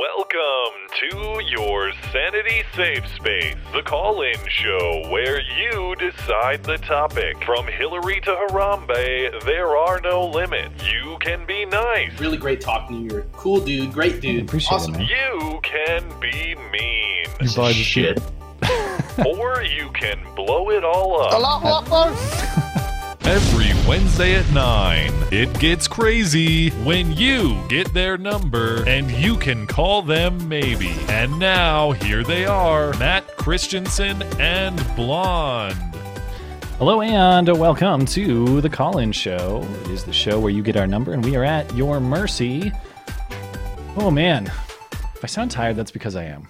Welcome to your Sanity Safe Space, the call in show where you decide the topic. From Hillary to Harambe, there are no limits. You can be nice, Really great talking to you. You're a cool dude, great dude. Appreciate awesome. it, man. you can be mean, You buy the Shit. or you can blow it all up. Every Wednesday at 9, it gets crazy when you get their number and you can call them maybe. And now, here they are Matt Christensen and Blonde. Hello and welcome to the call-in show. It is the show where you get our number and we are at your mercy. Oh man, if I sound tired, that's because I am.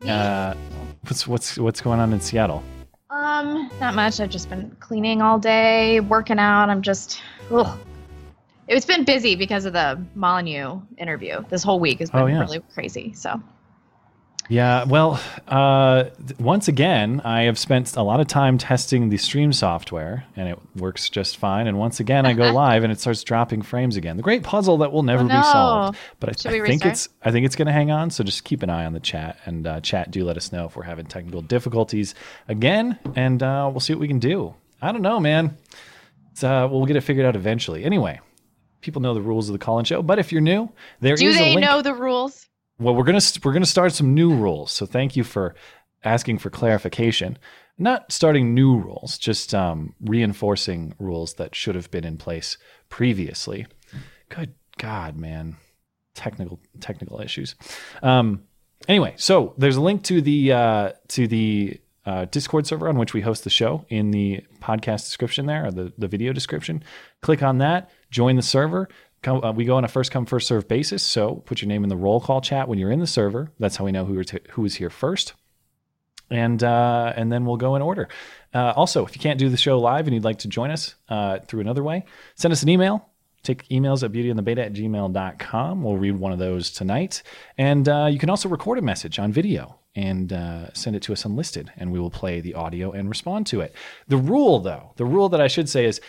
Uh, what's what's what's going on in Seattle? Um, not much. I've just been cleaning all day, working out. I'm just, ugh. It's been busy because of the Molyneux interview. This whole week has been Oh, yeah. really crazy. So, Yeah, well, uh, th- once again, I have spent a lot of time testing the stream software, and it works just fine. And once again, I go live, and it starts dropping frames again. The great puzzle that will never Oh, be no. solved. But I, Should I we think restart? it's I think it's going to hang on. So just keep an eye on the chat, and uh, chat do let us know if we're having technical difficulties again, and uh, we'll see what we can do. I don't know, man. It's, uh, we'll get it figured out eventually. Anyway, people know the rules of the call-in show, but if you're new, there is a do a they link. know the rules? Well, we're gonna we're gonna start some new rules. So thank you for asking for clarification. Not starting new rules, just um, reinforcing rules that should have been in place previously. Good God, man, technical technical issues. Um, anyway, so there's a link to the uh, to the uh, Discord server on which we host the show in the podcast description there, or the, the video description. Click on that, join the server. Come, uh, we go on a first come first serve basis. So put your name in the roll call chat when you're in the server. That's how we know who t- who is here first, and uh, and then we'll go in order. Uh, also, if you can't do the show live and you'd like to join us uh, through another way, send us an email. Take emails at beautyandthebeta at gmail.com. We'll read one of those tonight. And uh, you can also record a message on video and uh, send it to us unlisted, and we will play the audio and respond to it. The rule, though, the rule that I should say is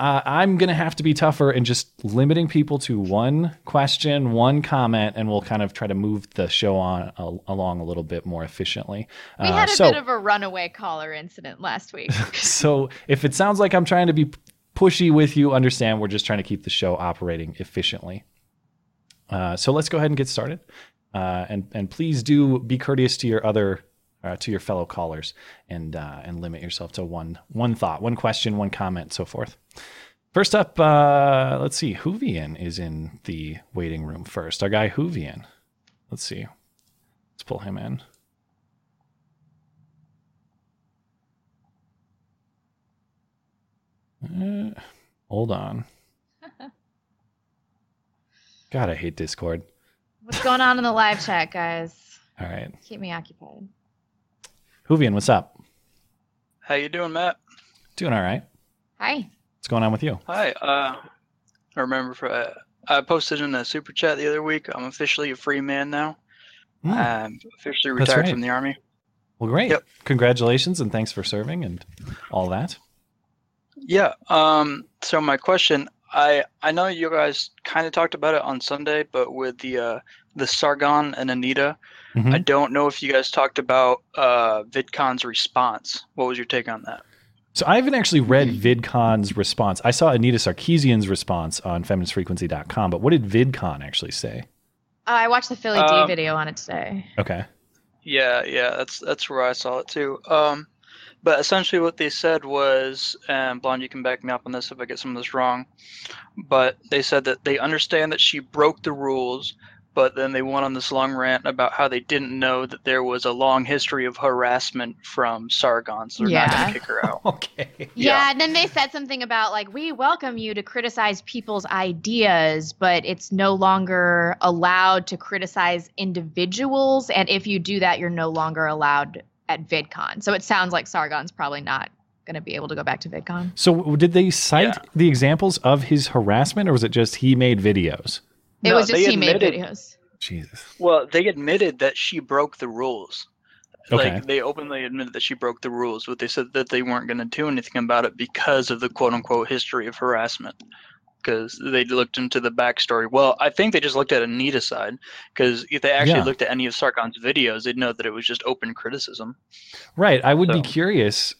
uh, I'm going to have to be tougher in just limiting people to one question, one comment, and we'll kind of try to move the show on a, along a little bit more efficiently. We Uh, had a so, bit of a runaway caller incident last week. so if it sounds like I'm trying to be pushy with you, understand we're just trying to keep the show operating efficiently. Uh, so let's go ahead and get started. Uh, and and please do be courteous to your other uh, to your fellow callers and uh, and limit yourself to one one thought, one question, one comment, so forth. First up, uh, let's see. Hoovian is in the waiting room first. Our guy Hoovian. Let's see. Let's pull him in. Uh, hold on. God, I hate Discord. What's going on in the live chat, guys? All right. Keep me occupied. Hoovian, what's up? How you doing, Matt? Doing all right. Hi. What's going on with you? Hi. Uh, I remember for, uh, I posted in a super chat the other week. I'm officially a free man now. Hmm. I'm officially retired right. from the army. Well, great. Yep. Congratulations and thanks for serving and all that. Yeah. Um. So my question, I I know you guys kind of talked about it on Sunday, but with the uh the Sargon and Anita, Mhm. I don't know if you guys talked about uh VidCon's response. What was your take on that? So I haven't actually read VidCon's response. I saw Anita Sarkeesian's response on feministfrequency.com, but what did VidCon actually say? Uh, I watched the Philly D Um, video on it today. Okay. Yeah, yeah, that's that's where I saw it too. Um, but essentially, what they said was, and Blonde, you can back me up on this if I get some of this wrong. But they said that they understand that she broke the rules, but then they went on this long rant about how they didn't know that there was a long history of harassment from Sargon, so they're not Yeah. going to kick her out. Okay. Yeah. Yeah. and then they said something about like we welcome you to criticize people's ideas, but it's no longer allowed to criticize individuals, and if you do that, you're no longer allowed at VidCon. So it sounds like Sargon's probably not going to be able to go back to VidCon. So did they cite Yeah. the examples of his harassment or was it just he made videos? It No, was just they he made videos. Jesus. Well, they admitted that she broke the rules. Okay. Like they openly admitted that she broke the rules, but they said that they weren't going to do anything about it because of the quote unquote history of harassment. Because they looked into the backstory. Well, I think they just looked at Anita's side because if they actually Yeah. looked at any of Sargon's videos, they'd know that it was just open criticism. Right. I would be curious.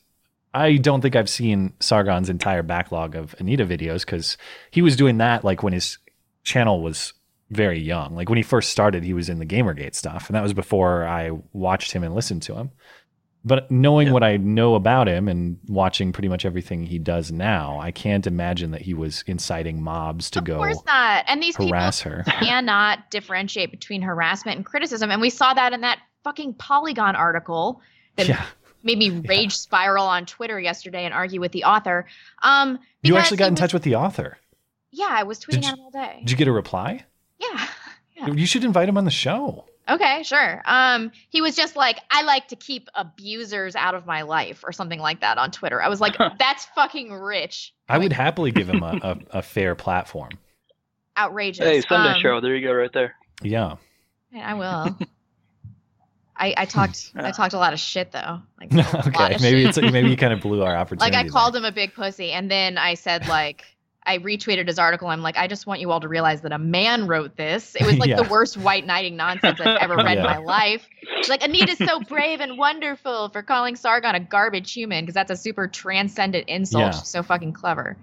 I don't think I've seen Sargon's entire backlog of Anita videos because he was doing that like when his channel was very young. Like when he first started, he was in the Gamergate stuff, and that was before I watched him and listened to him. But knowing Yeah. what I know about him and watching pretty much everything he does now, I can't imagine that he was inciting mobs to of go course not. And these people harass her. cannot differentiate between harassment and criticism. And we saw that in that fucking Polygon article that Yeah. made me rage spiral on Twitter yesterday and argue with the author. Um, You actually got in was- touch with the author. Yeah, I was tweeting Did at him all day. Did you get a reply? Yeah. Yeah. You should invite him on the show. Okay, sure. Um, he was just like, I like to keep abusers out of my life or something like that on Twitter. I was like, that's fucking rich. I would happily give him a, a, a fair platform. Outrageous. Hey, Sunday Um, show. There you go, right there. Yeah. yeah, I will. I, I talked I talked a lot of shit though. Like okay. Maybe shit. it's maybe you kind of blew our opportunity. like I called there. him a big pussy, and then I said like I retweeted his article. I'm like, I just want you all to realize that a man wrote this. It was like Yeah. the worst white knighting nonsense I've ever read in my life. It's like Anita's so brave and wonderful for calling Sargon a garbage human because that's a super transcendent insult. Yeah. She's so fucking clever.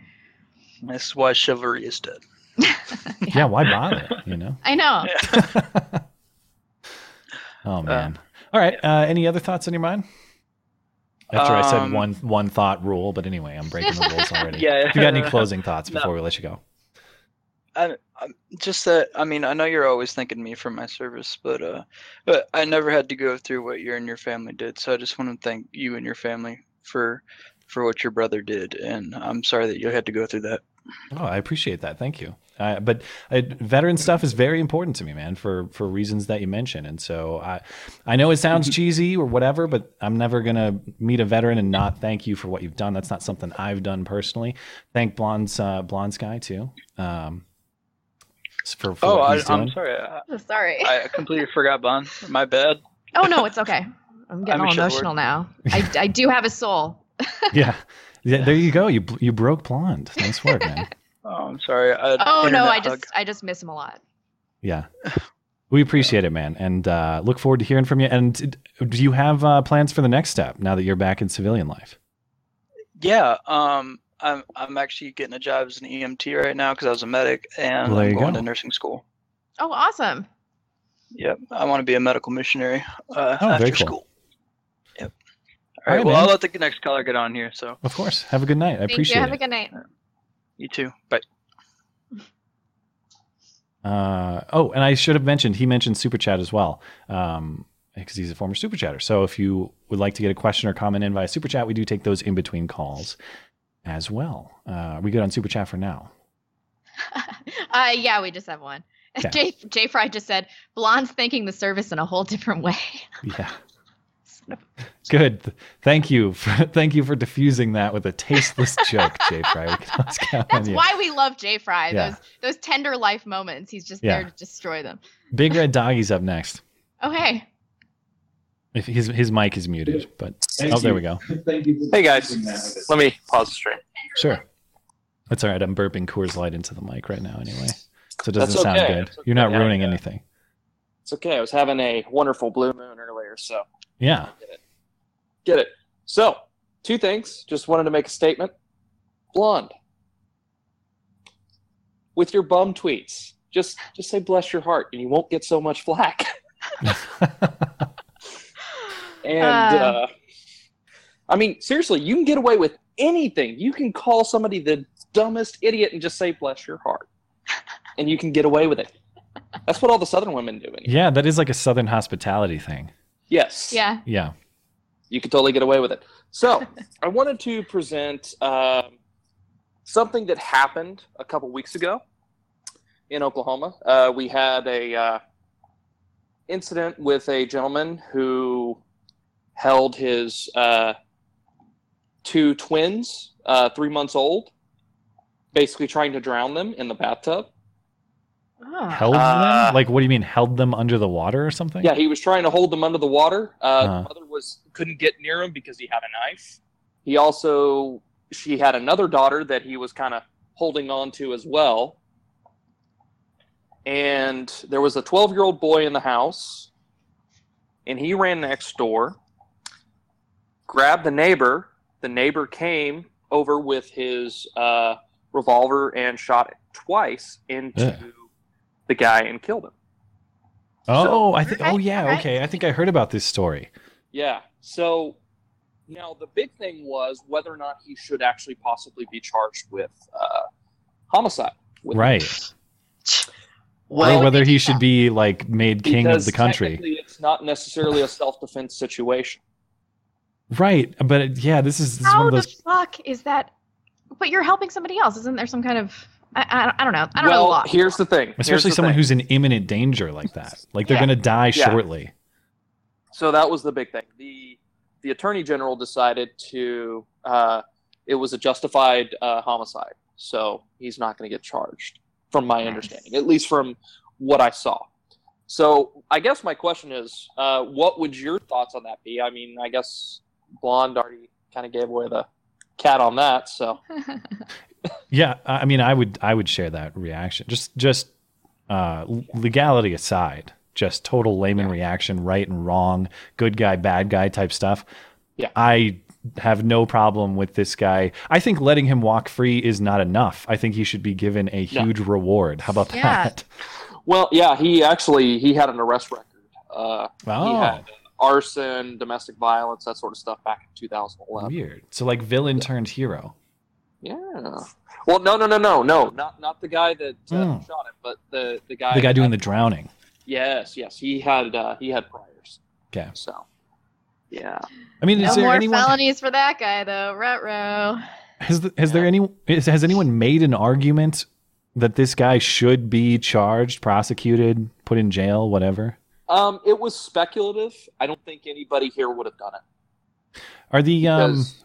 That's why chivalry is dead. Yeah. Why bother? You know. I know. Oh man. All right. Uh, any other thoughts on your mind? After I said Um, one one thought rule, but anyway, I'm breaking the rules already. Yeah. If you got any closing thoughts No. before we let you go? I, I'm just that I mean I know you're always thanking me for my service, but uh, but I never had to go through what you and your family did. So I just want to thank you and your family for for what your brother did, and I'm sorry that you had to go through that. Oh, I appreciate that. Thank you. Uh, but uh, veteran stuff is very important to me, man, for for reasons that you mentioned. And so I, I know it sounds cheesy or whatever, but I'm never gonna meet a veteran and not thank you for what you've done. That's not something I've done personally. Thank Blonde's uh, Blonde Sky too. Um, for, for Oh, I, I'm sorry. I, Oh, Sorry. I completely forgot, Bon. My bad. oh no, it's okay. I'm getting I'm all a shitlord. emotional now. I, I do have a soul. yeah. Yeah, there you go. You you broke blonde. Nice work, man. Oh, I'm sorry. I, Oh no, I hug. just I just miss him a lot. Yeah. We appreciate it, man, and uh, look forward to hearing from you. And do you have uh, plans for the next step now that you're back in civilian life? Yeah. Um. I'm I'm actually getting a job as an EMT right now because I was a medic, and Well, I'm going go. to nursing school. Oh, awesome. Yep. I want to be a medical missionary uh, Oh, after very cool. school. Yep. All All right. right, well, man. I'll let the next caller get on here. So Of course. Have a good night. I Thank appreciate you. Have it. a good night. You too. Bye. Uh, oh, and I should have mentioned he mentioned super chat as well, um, because he's a former super chatter. So if you would like to get a question or comment in via super chat, we do take those in between calls as well. Uh, are we good on super chat for now? Uh, yeah, we just have one. Okay. Jay Jay Fry just said, "Blonde's thanking the service in a whole different way." Yeah. Good. Thank you. For, thank you for diffusing that with a tasteless joke, Jay Fry. We can always count on That's you. why we love Jay Fry. Yeah. Those those tender life moments. He's just Yeah. there to destroy them. Big Red Doggy's up next. Oh, okay. If his his mic is muted, but oh, Thank oh, there we go. Thank you. Hey guys, let me pause the stream. Sure. That's all right. I'm burping Coors Light into the mic right now, anyway, so it doesn't sound okay. good. That's You're not okay. ruining I, anything. It's okay. I was having a wonderful blue moon earlier, so Yeah. get it. So, two things. Just wanted to make a statement. Blonde. With your bum tweets, just just say bless your heart, and you won't get so much flack. And Uh. uh, I mean, seriously, you can get away with anything. You can call somebody the dumbest idiot and just say bless your heart, and you can get away with it. That's what all the Southern women do. Anyway. yeah, that is like a Southern hospitality thing. Yes. Yeah. Yeah. you could totally get away with it. So, I wanted to present um, something that happened a couple weeks ago in Oklahoma. Uh, we had a uh, incident with a gentleman who held his uh, two twins, uh, three months old, basically trying to drown them in the bathtub. Oh. Held Uh, them? Like, what do you mean? Held them under the water or something? Yeah, he was trying to hold them under the water. Uh, Uh-huh. The mother was couldn't get near him because he had a knife. He also she had another daughter that he was kind of holding on to as well. And there was a 12 year old boy in the house, and he ran next door, grabbed the neighbor. The neighbor came over with his uh, revolver and shot twice into Yeah. The guy and killed him. Oh, I think. Oh, yeah. Okay, I think I heard about this story. Yeah. So now the big thing was whether or not he should actually possibly be charged with uh, homicide. With Right. Well, or whether he should be like made king of the country. technically It's not necessarily a self-defense situation. Right. But it- yeah, this is, this is How one of the fuck is that? But you're helping somebody else. Isn't there some kind of? I, I, I don't know. I don't know the well, here's the thing. Especially the someone thing. who's in imminent danger like that. Like they're Yeah. going to die Yeah. shortly. So that was the big thing. The the attorney general decided to uh, it was a justified uh, homicide, so he's not going to get charged, from my Nice. understanding, at least from what I saw. So I guess my question is, uh, what would your thoughts on that be? I mean, I guess Blonde already kind of gave away the cat on that. So Yeah, I I mean, I would, I would share that reaction. Just, just uh, legality aside, just total layman Yeah. reaction, right and wrong, good guy, bad guy type stuff. Yeah. I have no problem with this guy. I think letting him walk free is not enough. I think he should be given a No. huge reward. How about Yeah. that? well, yeah, he actually he had an arrest record. Uh, He Oh, had arson, domestic violence, that sort of stuff back in 2011. weird. So like villain turned hero. Yeah. Well, no, no, no, no, no, not not the guy that uh, Hmm. shot him, but the the guy. The guy doing that- the drowning. Yes, yes, he had uh, he had priors. Okay. So, yeah. I mean, no is there more anyone? felonies for that guy, though. Retro. Has the, has there any is, has anyone made an argument that this guy should be charged, prosecuted, put in jail, whatever? Um, it was speculative. I don't think anybody here would have done it Are the um because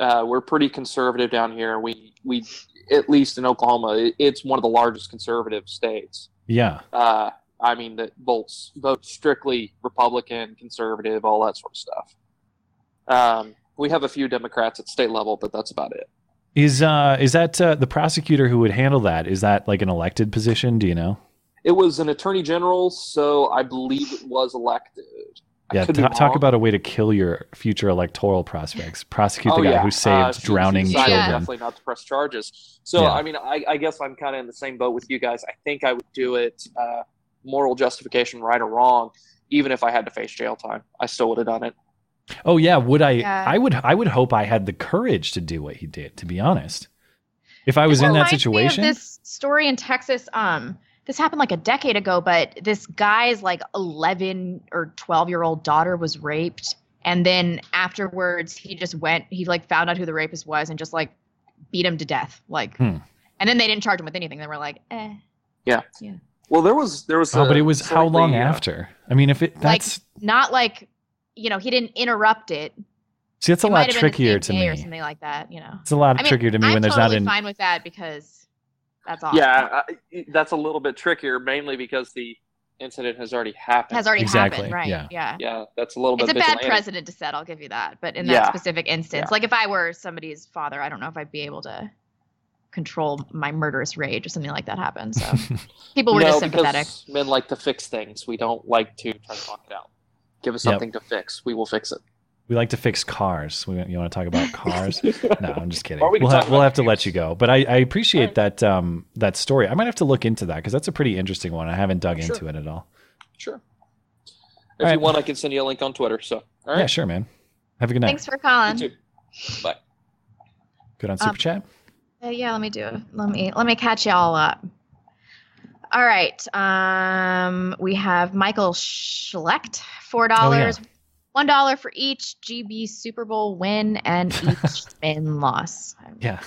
uh, we're pretty conservative down here. We we at least in Oklahoma, it's one of the largest conservative states. yeah Uh, I mean that votes vote strictly Republican, conservative, all that sort of stuff. Um, we have a few Democrats at state level, but that's about it. is uh is that uh, the prosecutor who would handle that? Is that like an elected position? Do you know? It was an attorney general, so I believe it was elected. I Yeah, could be ta- talk about a way to kill your future electoral prospects. Prosecute the Oh, guy yeah. who saved Uh, drowning she decided children. Definitely not to press charges. So Yeah. I mean, I, I guess I'm kind of in the same boat with you guys. I think I would do it, uh, moral justification, right or wrong. Even if I had to face jail time, I still would have done it. Oh yeah, would I? Yeah. I would. I would hope I had the courage to do what he did. To be honest, if I was This in that reminds me of situation, this story in Texas. Um, this happened like a decade ago, but this guy's like 11 or 12 year old daughter was raped, and then afterwards he just went. He like found out who the rapist was and just like beat him to death. Like, Hmm. and then they didn't charge him with anything. They were like, eh. Yeah. Yeah. Well, there was there was. oh, a but it was how long slightly, uh, after? I mean, if it Like- that's Not like, you know, he didn't interrupt it. see, that's a It lot have been the trickier same to day me. or something like that. You know, It's a lot I mean, trickier to me I'm when there's totally not an fine with that because that's awesome. Yeah, I, that's a little bit trickier, mainly because the incident has already happened. has already Exactly, happened, right? yeah. yeah. yeah, that's a little It's bit. It's a bad vigilante. precedent to set. I'll give you that. But in that Yeah. specific instance, Yeah. like if I were somebody's father, I don't know if I'd be able to control my murderous rage if something like that happened. So people were no, just sympathetic. men like to fix things. We don't like to try to talk it out. Give us Yep. something to fix. We will fix it. We like to fix cars. We, you want to talk about cars? no, I'm just kidding. We we'll talk ha- we'll have to let you go. But I, I appreciate Alright. that um, that story. I might have to look into that because that's a pretty interesting one. I haven't dug Sure. into it at all. Sure. If All right. you want, I can send you a link on Twitter. So, all right. Yeah, sure, man. Have a good night. Thanks for You calling. too. Bye. Good on super Um, chat. Uh, yeah, let me do it. Let me let me catch y'all up. All right. Um, we have Michael Schlecht, four dollars, one dollar for each GB Super Bowl win and each win loss. Yeah,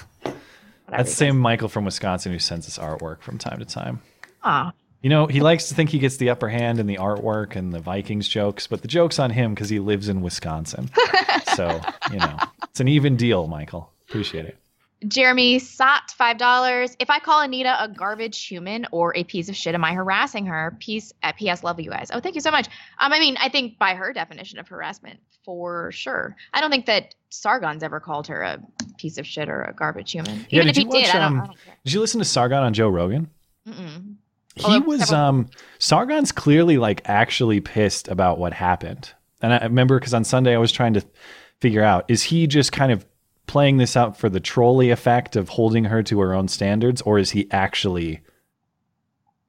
that's the same Michael from Wisconsin who sends us artwork from time to time. Aw, You know, he likes to think he gets the upper hand in the artwork and the Vikings jokes, but the joke's on him because he lives in Wisconsin. so, you know, it's an even deal, Michael. Appreciate it. Jeremy five dollars. If I call Anita a garbage human or a piece of shit, am I harassing her? Peace at PS. Love you guys. Oh, thank you so much. Um, I mean, I think by her definition of harassment, for sure. I don't think that Sargon's ever called her a piece of shit or a garbage human. Even did if he watch, did, I don't, um, I don't. Did you listen to Sargon on Joe Rogan? Mm-mm. He Although was several- um Sargon's clearly like actually pissed about what happened. And I remember because on Sunday I was trying to figure out is he just kind of playing this out for the trolley effect of holding her to her own standards, or is he actually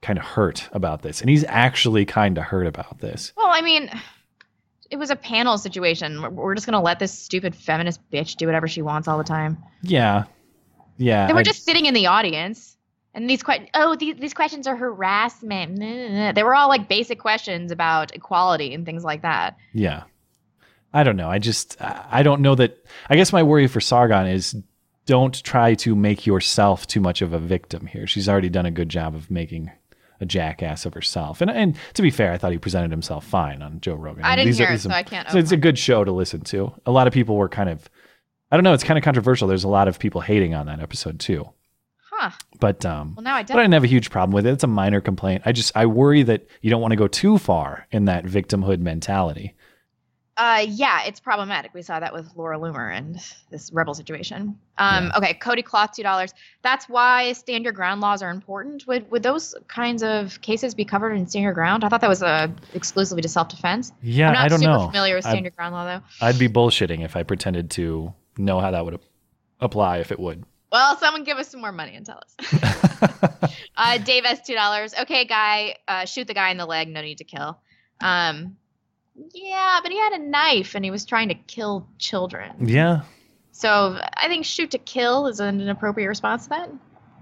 kind of hurt about this? And he's actually kind of hurt about this. Well, I mean, it was a panel situation. We're- just gonna let this stupid feminist bitch do whatever she wants all the time. Yeah, yeah. They were I- just sitting in the audience, and these que- oh these these questions are harassment. They were all like basic questions about equality and things like that. Yeah. I don't know. I just I don't know that I guess my worry for Sargon is don't try to make yourself too much of a victim here. She's already done a good job of making a jackass of herself. And and to be fair, I thought he presented himself fine on Joe Rogan. I didn't These are- hear it, these so I can't. so it's a good show to listen to. A lot of people were kind of I don't know, it's kind of controversial. There's a lot of people hating on that episode too. Huh. But um Well, now I but I don't. didn't have a huge problem with it. It's a minor complaint. I just I worry that you don't want to go too far in that victimhood mentality. Uh, yeah, it's problematic. We saw that with Laura Loomer and this rebel situation. Um, okay, Cody Cloth, two dollars. That's why stand your ground laws are important. Would would those kinds of cases be covered in stand your ground? I thought that was uh, exclusively to self defense. Yeah, I'm not I don't super know. familiar with stand your ground law though. I'd be bullshitting if I pretended to know how that would apply if it would. Well, someone give us some more money and tell us. uh, Dave S two dollars. Okay, guy, uh, shoot the guy in the leg. No need to kill. Um, yeah, but he had a knife and he was trying to kill children. yeah. So I think shoot to kill is an appropriate response to that.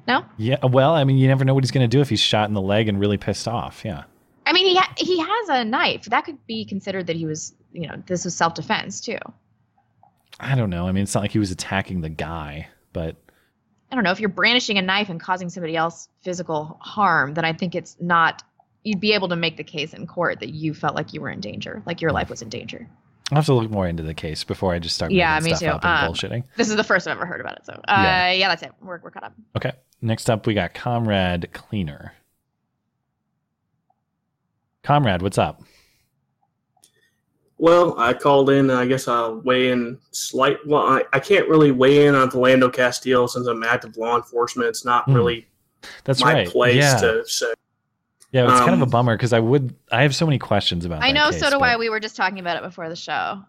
No, Yeah. Well, I mean, you never know what he's going to do if he's shot in the leg and really pissed off. Yeah. I mean he ha- he has a knife. That could be considered that he was you know this was self defense too. I don't know. I mean, it's not like he was attacking the guy, but I don't know if you're brandishing a knife and causing somebody else physical harm, then I think it's not. You'd be able to make the case in court that you felt like you were in danger, like your life was in danger. I'll have to look more into the case before I just start Yeah, making me stuff too. up and Um, bullshitting. This is the first I've ever heard about it. So uh, Yeah. yeah. that's it. We're we're caught up. Okay. Next up, we got Comrade Cleaner. Comrade, what's up? Well, I called in. I guess I'll weigh in slight. Well, I, I can't really weigh in on Philando Castile since I'm active law enforcement. It's not Hmm. really That's my right. place yeah. to say. Yeah, it's kind of a um, bummer because I would. I have so many questions about. I that know, case, so do but- I. We were just talking about it before the show.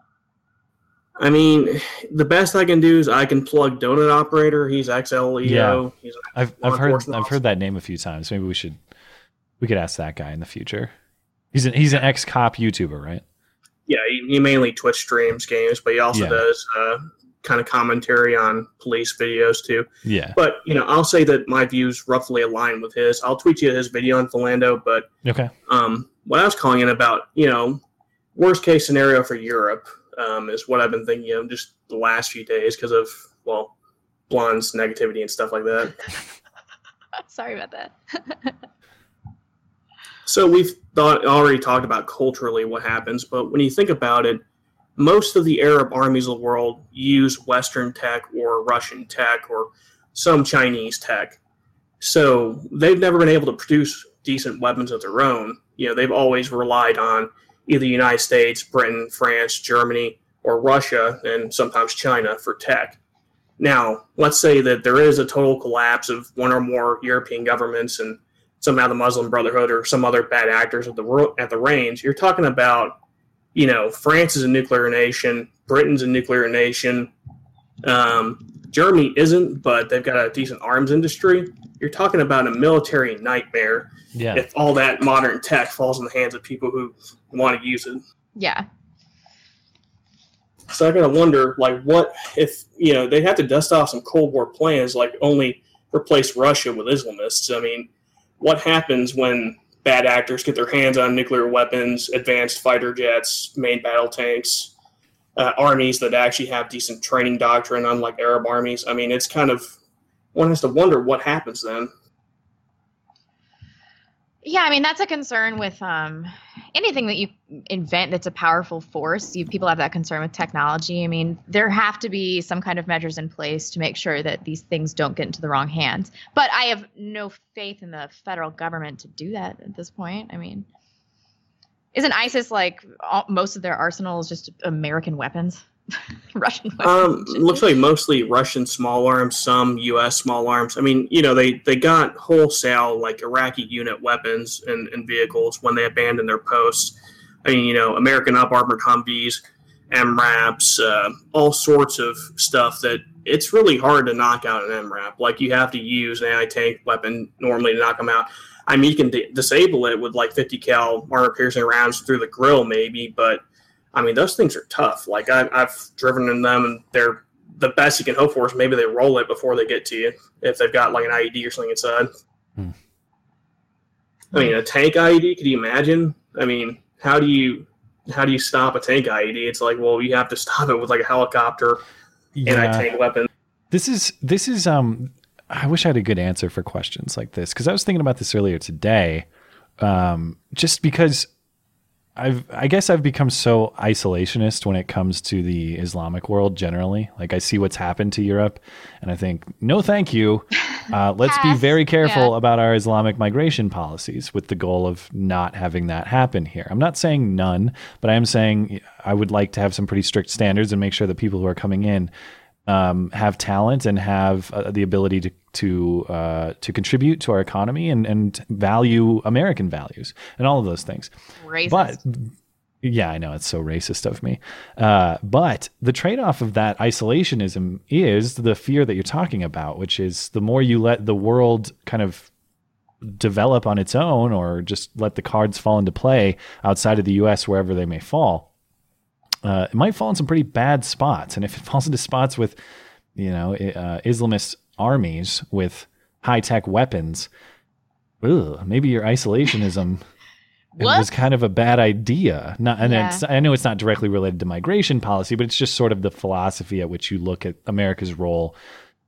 I mean, the best I can do is I can plug Donut Operator. He's XLEO. Yeah. He's I've I've heard enforcement I've heard that name a few times. Maybe we should we could ask that guy in the future. He's an he's an ex cop YouTuber, right? yeah, he, he mainly Twitch streams games, but he also Yeah. does uh, kind of commentary on police videos too. Yeah. But you know, I'll say that my views roughly align with his. I'll tweet you his video on Philando, but Okay. um, what I was calling in about, you know, worst case scenario for Europe um, is what I've been thinking of just the last few days because of well, Blonde's negativity and stuff like that. Sorry about that. So we've thought already talked about culturally what happens, but when you think about it, most of the Arab armies of the world use Western tech or Russian tech or some Chinese tech. So they've never been able to produce decent weapons of their own. You know, they've always relied on either the United States, Britain, France, Germany, or Russia, and sometimes China for tech. Now, let's say that there is a total collapse of one or more European governments and somehow the Muslim Brotherhood or some other bad actors at the at the range. You're talking about, you know, France is a nuclear nation, Britain's a nuclear nation, um, Germany isn't, but they've got a decent arms industry. You're talking about a military nightmare Yeah. if all that modern tech falls in the hands of people who want to use it. Yeah. So I gotta wonder, like, what if you know they have to dust off some Cold War plans, like only replace Russia with Islamists? I mean, what happens when bad actors get their hands on nuclear weapons, advanced fighter jets, main battle tanks, uh, armies that actually have decent training doctrine, unlike Arab armies? I mean, it's kind of one has to wonder what happens then. Yeah, I mean that's a concern with um, anything that you invent that's a powerful force. You people have that concern with technology. I mean, there have to be some kind of measures in place to make sure that these things don't get into the wrong hands. But I have no faith in the federal government to do that at this point. I mean, isn't ISIS like all, most of their arsenal is just American weapons? Russian Um, looks like mostly Russian small arms, some U.S. small arms. I mean, you know, they they got wholesale like Iraqi unit weapons and, and vehicles when they abandoned their posts. I mean, you know, American up armored Humvees, MRAPs, uh, all sorts of stuff that it's really hard to knock out an MRAP. Like you have to use an anti-tank weapon normally to knock them out. I mean, you can di- disable it with like 50 cal armor piercing rounds through the grill, maybe, but I mean, those things are tough. Like I, I've driven in them, and they're the best you can hope for is maybe they roll it before they get to you if they've got like an IED or something inside. Hmm. I mean, a tank IED. Could you imagine? I mean, how do you how do you stop a tank IED? It's like, well, you have to stop it with like a helicopter anti-tank weapon. This is this is um I wish I had a good answer for questions like this because I was thinking about this earlier today. Um, just because I've I guess I've become so isolationist when it comes to the Islamic world generally. Like I see what's happened to Europe and I think, no thank you. Uh, let's be very careful Yeah. about our Islamic migration policies with the goal of not having that happen here. I'm not saying none, but I am saying I would like to have some pretty strict standards and make sure that people who are coming in um, have talent and have uh, the ability to to uh, to contribute to our economy and and value American values and all of those things. Racist. But yeah, I know it's so racist of me. Uh, but the trade off of that isolationism is the fear that you're talking about, which is the more you let the world kind of develop on its own or just let the cards fall into play outside of the US, wherever they may fall, uh, it might fall in some pretty bad spots. And if it falls into spots with, you know, uh, Islamist armies with high tech weapons, ugh, maybe your isolationism was kind of a bad idea. Not, and Yeah. it's, I know it's not directly related to migration policy, but it's just sort of the philosophy at which you look at America's role,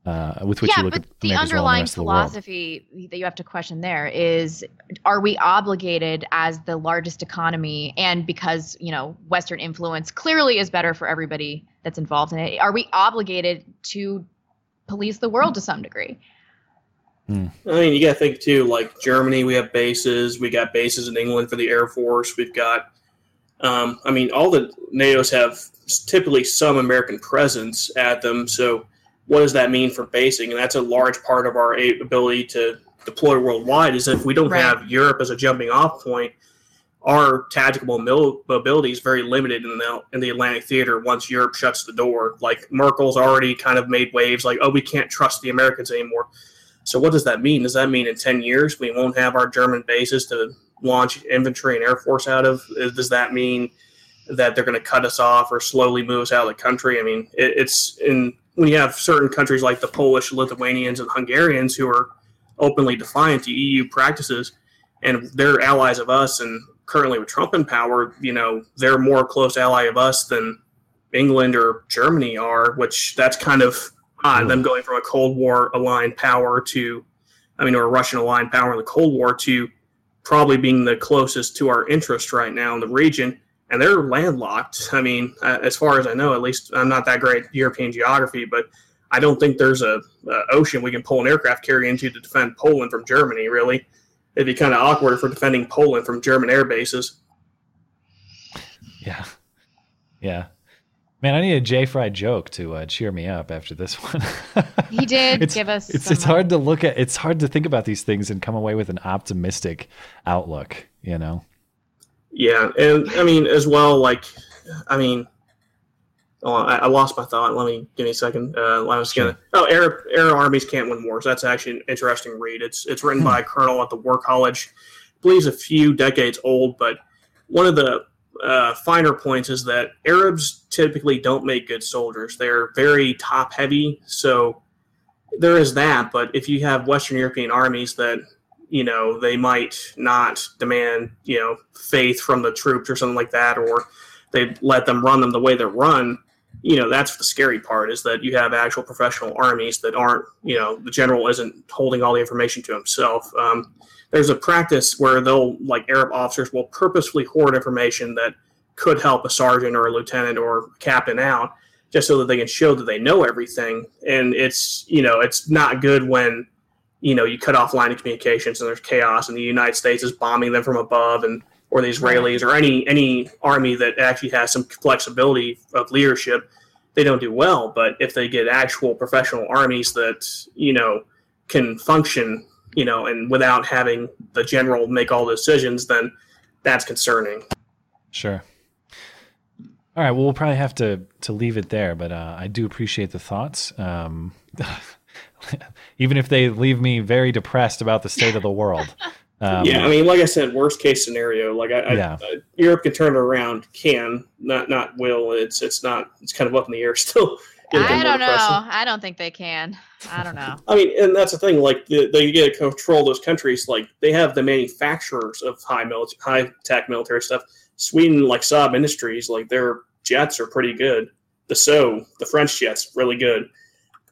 uh, with which yeah, you look but at the America's role in the underlying the philosophy that you have to question there is are we obligated as the largest economy and because, you know, Western influence clearly is better for everybody that's involved in it, are we obligated to police the world to some degree? I mean, you got to think too. Like Germany, we have bases. We got bases in England for the Air Force. We've got, um, I mean, all the NATO's have typically some American presence at them. So, what does that mean for basing? And that's a large part of our ability to deploy worldwide. Is if we don't Right. have Europe as a jumping off point, our tactical mobility is very limited in the in the Atlantic theater. Once Europe shuts the door, like Merkel's already kind of made waves, like, oh, we can't trust the Americans anymore. So what does that mean? Does that mean in 10 years we won't have our German bases to launch infantry and air force out of? Uh, Does that mean that they're going to cut us off or slowly move us out of the country? I mean, it, it's in when you have certain countries like the Polish, Lithuanians, and Hungarians who are openly defiant to EU practices, and they're allies of us. And currently with Trump in power, you know, they're more close ally of us than England or Germany are, which that's kind of odd. Hmm. Them going from a Cold War aligned power to, I mean, or a Russian aligned power in the Cold War to probably being the closest to our interest right now in the region. And they're landlocked. I mean, uh, as far as I know, at least I'm not that great European geography, but I don't think there's a, a ocean we can pull an aircraft carrier into to defend Poland from Germany. Really, it'd be kind of awkward for defending Poland from German air bases. Yeah. Yeah. Man, I need a Jay Fry joke to uh, cheer me up after this one. He did it's, give us It's it's hard to look at. It's hard to think about these things and come away with an optimistic outlook. You know. Yeah, and I mean as well, like, I mean, oh, I, I lost my thought. Let me give me a second. Uh, I was gonna. Oh, air air armies can't win wars. That's actually an interesting read. It's it's written by a colonel at the War College. I believe he's a few decades old, but one of the uh, finer points is that Arabs typically don't make good soldiers. They're very top heavy, so there is that. But if you have Western European armies that you know they might not demand you know faith from the troops or something like that or they let them run them the way they're run you know that's the scary part is that you have actual professional armies that aren't you know the general isn't holding all the information to himself. Um, there's a practice where they'll like arab officers will purposefully hoard information that could help a sergeant or a lieutenant or a captain out just so that they can show that they know everything. And it's you know it's not good when you know you cut off line of communications and there's chaos and the united states is bombing them from above and or the israelis or any any army that actually has some flexibility of leadership they don't do well. But if they get actual professional armies that you know can function, you know, and without having the general make all the decisions, then that's concerning. Sure. All right. Well, we'll probably have to to leave it there, but uh, I do appreciate the thoughts. Um, even if they leave me very depressed about the state of the world. Um, yeah, I mean, like I said, worst case scenario. Like I, Yeah. I, Europe can turn it around, can not not will. It's it's not. It's kind of up in the air still. I don't know. depressing. I don't think they can. I don't know. I mean, and that's the thing. Like the, they get to control those countries. Like they have the manufacturers of high military, high tech military stuff. Sweden, like Saab Industries, like their jets are pretty good. The So, the French jets, really good.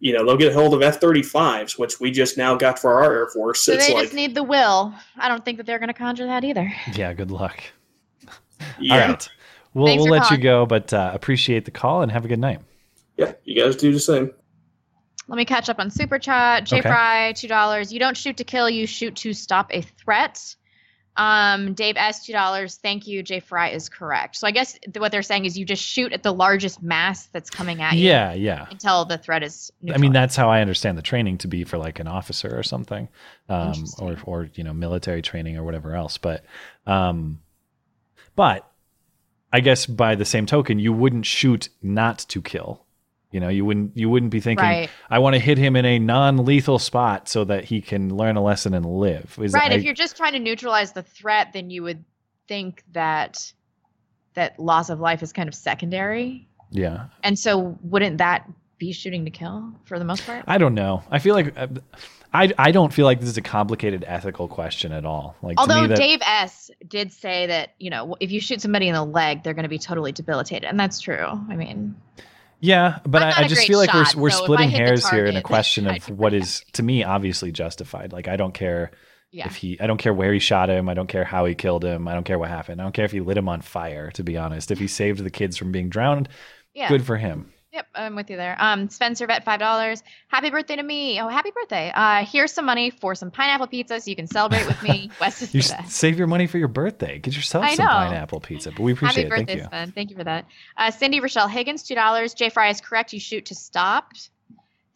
You know, they'll get a hold of F thirty fives, which we just now got for our Air Force. So it's they like, just need the will. I don't think that they're going to conjure that either. yeah. Good luck. yeah, All right. We'll, Thanks we'll for let you go, but uh, appreciate the call and have a good night. yeah, you guys do the same. Let me catch up on Super Chat. J Okay. Fry, two dollars. You don't shoot to kill, you shoot to stop a threat. Um, Dave S, two dollars. Thank you. Jay Fry is correct. So I guess what they're saying is you just shoot at the largest mass that's coming at you Yeah, yeah. until the threat is. I mean, that's how I understand the training to be for like an officer or something, um, or or you know military training or whatever else. But, um, but I guess by the same token, you wouldn't shoot not to kill. You know, you wouldn't you wouldn't be thinking, right. I want to hit him in a non-lethal spot so that he can learn a lesson and live. Is- Right. I- if you're just trying to neutralize the threat, then you would think that that loss of life is kind of secondary. yeah, And so wouldn't that be shooting to kill for the most part? I don't know. I feel like. uh, I, I don't feel like this is a complicated ethical question at all. Like Although that, Dave S did say that, you know, if you shoot somebody in the leg, they're going to be totally debilitated. And that's true. I mean, Yeah, but I, I just feel like shot, we're we're so splitting hairs here in a question of what is to me obviously justified. Like I don't care yeah. if he I don't care where he shot him, I don't care how he killed him, I don't care what happened. I don't care if he lit him on fire, to be honest. If he saved the kids from being drowned, yeah. good for him. Yep, I'm with you there. Um, Spencer Vet, five dollars. Happy birthday to me. Oh, happy birthday. Uh, here's some money for some pineapple pizza so you can celebrate with me. West is You the best. save your money for your birthday. Get yourself some pineapple pizza. But we appreciate Happy it. birthday, Thank you. Sven. Thank you for that. Uh, Cindy Rochelle Higgins, two dollars. Jay Fry is correct. You shoot to stop.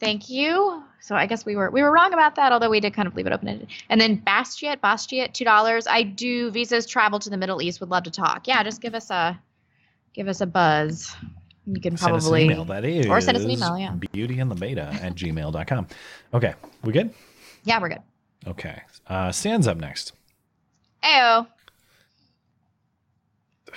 Thank you. So I guess we were we were wrong about that, although we did kind of leave it open. ended. And then Bastiat, Bastiat, two dollars. I do visas travel to the Middle East. Would love to talk. Yeah, just give us a give us a buzz. You can Send us an probably email. That is or send us an email, yeah. beauty and the beta at gmail.com. Okay. We good? yeah, we're good. Okay. Uh Stan's up next. Ayo.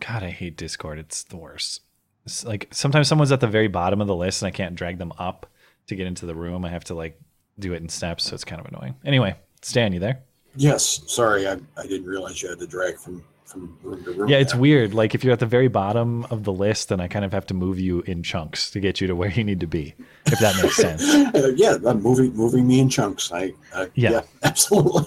God, I hate Discord. It's the worst. It's like sometimes someone's at the very bottom of the list and I can't drag them up to get into the room. I have to like do it in steps, so it's kind of annoying. Anyway, Stan, you there? Yes, sorry, I, I didn't realize you had to drag from from room to room. Yeah, it's weird. Like if you're at the very bottom of the list, then I kind of have to move you in chunks to get you to where you need to be. If that makes sense. Uh, yeah, I'm moving moving me in chunks. I, I Yeah. yeah. absolutely.